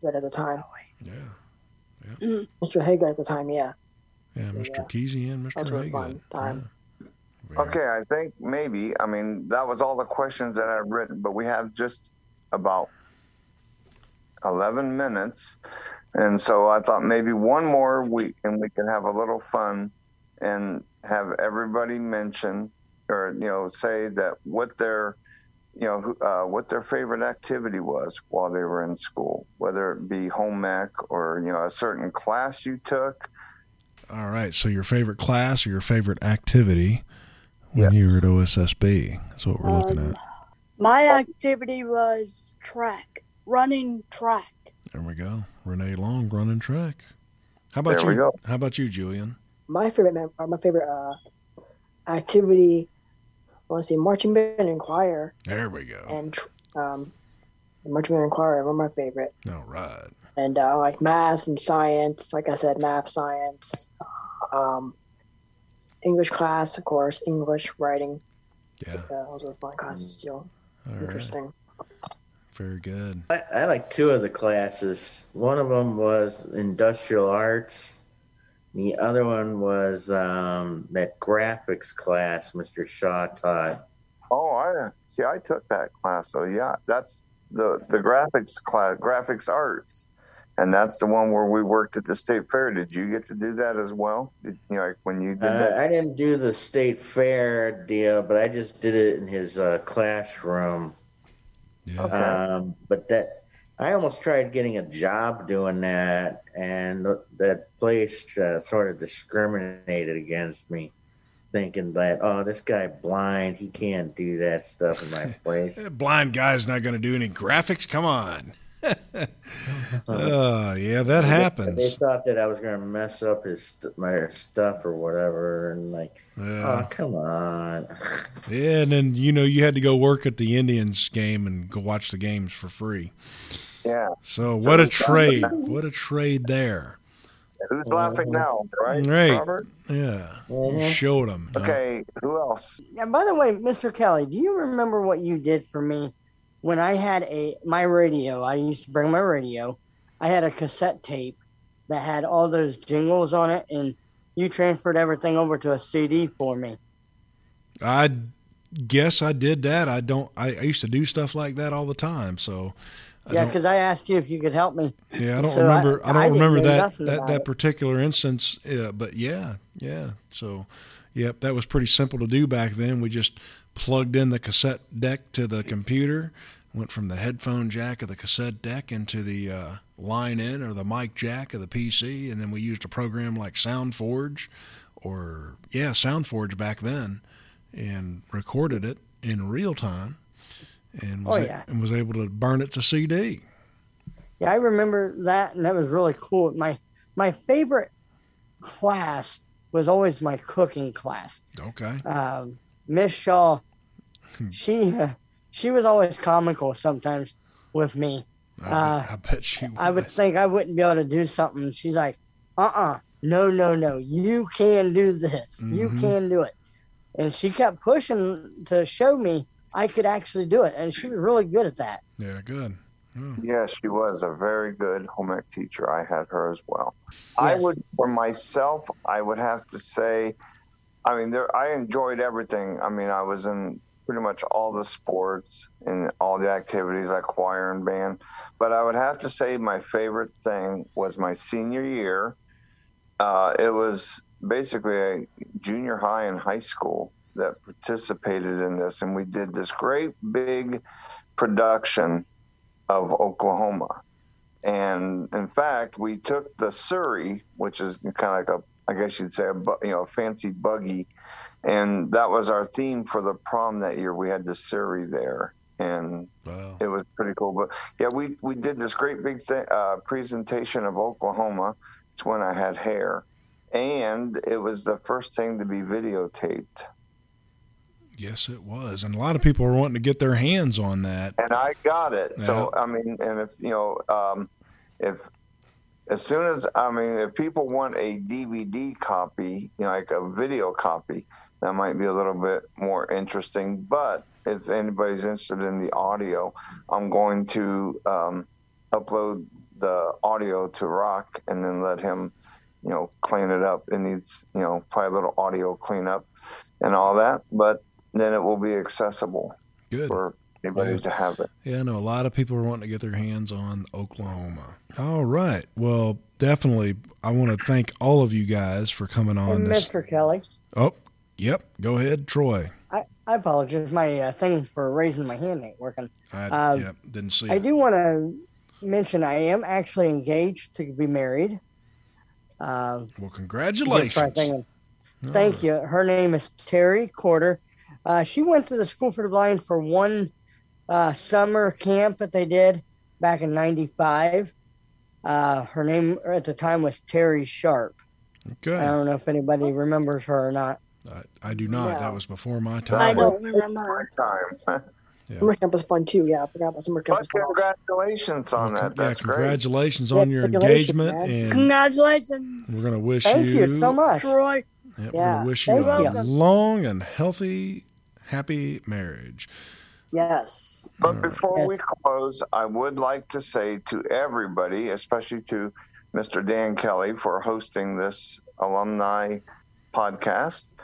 Speaker 6: at the time.
Speaker 1: Yeah.
Speaker 6: Mr. Haggard at the time. Yeah.
Speaker 1: Yeah, Mr.
Speaker 6: Yeah.
Speaker 1: Kesey and Mr.
Speaker 6: That's a
Speaker 1: Haygood.
Speaker 6: time.
Speaker 1: Yeah.
Speaker 2: Okay, I think maybe. I mean, that was all the questions that I've written, but we have just about 11 minutes. And so I thought maybe one more week and we can have a little fun and have everybody mention or, you know, say that what their, you know, uh, what their favorite activity was while they were in school, whether it be home ec or, you know, a certain class you took.
Speaker 1: All right. So your favorite class or your favorite activity when you were at OSSB? That's what we're looking
Speaker 7: Um,
Speaker 1: at.
Speaker 7: My activity was track, running track.
Speaker 1: There we go. Renee Long running track. How about
Speaker 2: There we
Speaker 1: you?
Speaker 2: go.
Speaker 1: How about you, Julian?
Speaker 6: My favorite, mem- my favorite uh, activity. I want to say marching band and choir,
Speaker 1: There we go.
Speaker 6: and um, marching band and choir were my favorite.
Speaker 1: All right.
Speaker 6: And uh, like math and science, like I said, math, science, um, English class, of course, English writing.
Speaker 1: Yeah.
Speaker 6: Uh, those were fun classes still.
Speaker 1: All right.
Speaker 6: Interesting.
Speaker 1: Very good.
Speaker 5: I, I like two of the classes. One of them was industrial arts. The other one was um, that graphics class Mr. Shaw taught.
Speaker 2: Oh, I see. I took that class. So yeah, that's the the graphics class, graphics arts, and that's the one where we worked at the state fair. Did you get to do that as well? Did you know like when you did
Speaker 5: Uh,
Speaker 2: that?
Speaker 5: I didn't do the state fair deal, but I just did it in his uh, classroom.
Speaker 1: Yeah.
Speaker 2: Okay.
Speaker 5: Um, but that I almost tried getting a job doing that, and th- that place uh, sort of discriminated against me, thinking that oh, this guy blind, he can't do that stuff in my [LAUGHS] place.
Speaker 1: That blind guy's not going to do any graphics. Come on. [LAUGHS] Oh, yeah, that happens.
Speaker 5: They
Speaker 1: happens.
Speaker 5: thought that I was going to mess up his st- my stuff or whatever, and like,
Speaker 1: Yeah.
Speaker 5: oh come on. [LAUGHS]
Speaker 1: Yeah, and then you know you had to go work at the Indians game and go watch the games for free.
Speaker 2: yeah.
Speaker 1: So
Speaker 2: So
Speaker 1: what a trade! What a trade there.
Speaker 2: Who's laughing now? Right,
Speaker 1: Right.
Speaker 2: Robert.
Speaker 1: Yeah, you
Speaker 5: Mhm.
Speaker 1: showed them.
Speaker 2: Okay. Who else?
Speaker 4: Yeah, by the way, Mr. Kelly, do you remember what you did for me when I had a my radio? I used to bring my radio. I had a cassette tape that had all those jingles on it, and you transferred everything over to a CD for me.
Speaker 1: I guess I did that. I don't. I, I used to do stuff like that all the time. So I
Speaker 4: Yeah, because I asked you if you could help me.
Speaker 1: Yeah, I don't
Speaker 4: So
Speaker 1: remember. I,
Speaker 4: I
Speaker 1: don't remember that that, that
Speaker 4: it.
Speaker 1: particular instance. Yeah, but yeah, yeah. So, yep, that was pretty simple to do back then. We just plugged in the cassette deck to the computer, went from the headphone jack of the cassette deck into the uh, line in or the mic jack of the PC, and then we used a program like SoundForge, or yeah, SoundForge back then, and recorded it in real time, and was
Speaker 4: Oh,
Speaker 1: a- and was able to burn it to CD.
Speaker 4: Yeah, I remember that, and that was really cool. My my favorite class was always my cooking class.
Speaker 1: Okay.
Speaker 4: um, Miss Shaw, she uh, she was always comical sometimes with me.
Speaker 1: I,
Speaker 4: Uh,
Speaker 1: bet, I bet she was.
Speaker 4: I would think I wouldn't be able to do something. She's like, uh uh no, no, no, you can do this. You
Speaker 1: Mhm.
Speaker 4: can do it. And she kept pushing to show me I could actually do it. And she was really good at that.
Speaker 1: Yeah, good. Hmm.
Speaker 2: Yes, she was a very good home ec teacher. I had her as well. I would, for myself, I would have to say, I mean, there, I enjoyed everything. I mean, I was in pretty much all the sports and all the activities like choir and band. But I would have to say my favorite thing was my senior year. Uh, it was basically a junior high and high school that participated in this, and we did this great big production of Oklahoma. And in fact, we took the Surrey, which is kind of like a, I guess you'd say, a you know, a fancy buggy, and that was our theme for the prom that year. We had the Surrey there, and
Speaker 1: Wow.
Speaker 2: it was pretty cool. But yeah, we we did this great big thing, uh, presentation of Oklahoma. It's when I had hair, and it was the first thing to be videotaped.
Speaker 1: Yes, it was, and a lot of people were wanting to get their hands on that.
Speaker 2: and I got it. So I mean, and if you know, um, if as soon as I mean, if people want a DVD copy, you know, like a video copy, that might be a little bit more interesting. But if anybody's interested in the audio, I'm going to um, upload the audio to Rock and then let him you know clean it up. It needs you know probably a little audio cleanup and all that, but then it will be accessible
Speaker 1: Good.
Speaker 2: for anybody
Speaker 1: Yeah.
Speaker 2: to have it.
Speaker 1: Yeah, I know a lot of people are wanting to get their hands on Oklahoma. All right. Well, definitely, I want to thank all of you guys for coming on
Speaker 4: And
Speaker 1: this.
Speaker 4: Mr. Kelly,
Speaker 1: Oh, yep. Go ahead, Troy.
Speaker 4: I, I apologize. My uh, thing for raising my hand ain't working.
Speaker 1: I
Speaker 4: Uh,
Speaker 1: yep, didn't see
Speaker 4: I
Speaker 1: it.
Speaker 4: do want to mention I am actually engaged to be married. Um,
Speaker 1: Well, congratulations.
Speaker 4: try thing.
Speaker 1: All
Speaker 4: Thank
Speaker 1: right.
Speaker 4: you. Her name is Terry Corder. Uh, she went to the School for the Blind for one uh, summer camp that they did back in '95. Uh, her name at the time was Terry Sharp.
Speaker 1: Okay.
Speaker 4: I don't know if anybody remembers her or not.
Speaker 1: I, I do not. That was before my time.
Speaker 7: I don't remember.
Speaker 2: My time. [LAUGHS]
Speaker 6: Summer camp was fun too. Yeah, I forgot about summer camp.
Speaker 2: But
Speaker 6: well.
Speaker 2: congratulations on
Speaker 1: Well,
Speaker 2: that.
Speaker 1: con- yeah,
Speaker 2: That's great.
Speaker 1: congratulations
Speaker 6: Yeah,
Speaker 1: on your engagement,
Speaker 6: man.
Speaker 1: and
Speaker 7: Congratulations,
Speaker 1: we're going to wish
Speaker 4: Thank you so much.
Speaker 7: Troy.
Speaker 1: Yep, we're gonna wish you
Speaker 7: You're
Speaker 1: a
Speaker 7: welcome.
Speaker 1: long and healthy, happy marriage.
Speaker 6: Yes.
Speaker 2: But before
Speaker 4: Yes.
Speaker 2: we close, I would like to say to everybody, especially to Mr. Dan Kelly for hosting this alumni podcast.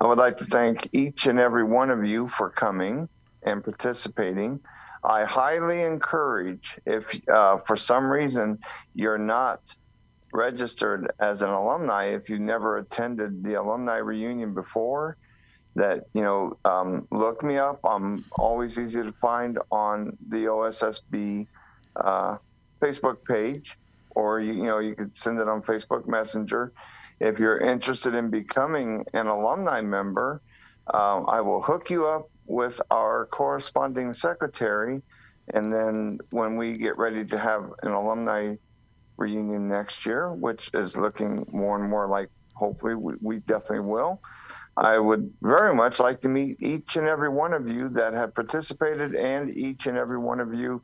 Speaker 2: I would like to thank each and every one of you for coming and participating. I highly encourage if uh, for some reason you're not registered as an alumni, if you never attended the alumni reunion before, that you know um, look me up. I'm always easy to find on the ossb uh, facebook page or you, you know you could send it on facebook messenger. If you're interested in becoming an alumni member um, i will hook you up with our corresponding secretary and then when we get ready to have an alumni reunion next year which is looking more and more like hopefully we, we definitely will I would very much like to meet each and every one of you that have participated and each and every one of you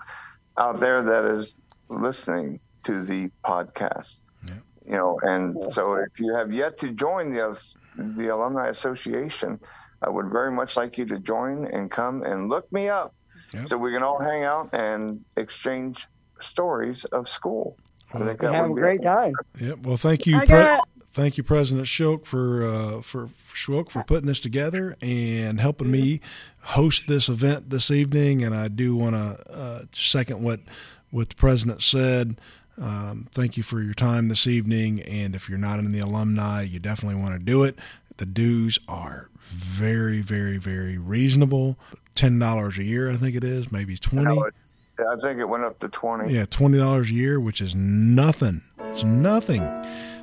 Speaker 2: out there that is listening to the podcast.
Speaker 1: Yeah.
Speaker 2: You know, and so if you have yet to join the the alumni association, I would very much like you to join and come and look me up,
Speaker 1: Yep.
Speaker 2: so we can all hang out and exchange stories of school. I
Speaker 1: Well,
Speaker 2: think
Speaker 4: We have a great time.
Speaker 1: Yep. Well, thank you,
Speaker 7: I
Speaker 1: Pre-
Speaker 7: got
Speaker 1: thank you, President Schwilk, for uh, for for for putting this together and helping me host this event this evening. And I do want to uh, second what what the president said. Um, thank you for your time this evening. And if you're not in the alumni, you definitely want to do it. The dues are very, very, very reasonable. Ten dollars a year, I think it is, maybe twenty.
Speaker 2: No, I think it went up to twenty.
Speaker 1: Yeah, twenty dollars a year, which is nothing. It's nothing.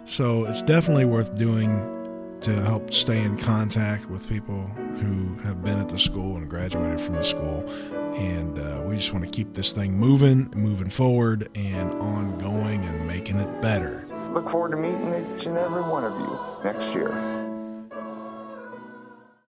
Speaker 1: So it's definitely worth doing to help stay in contact with people who have been at the school and graduated from the school. And uh, we just want to keep this thing moving, moving forward, and ongoing, and making it better.
Speaker 2: Look forward to meeting each and every one of you next year.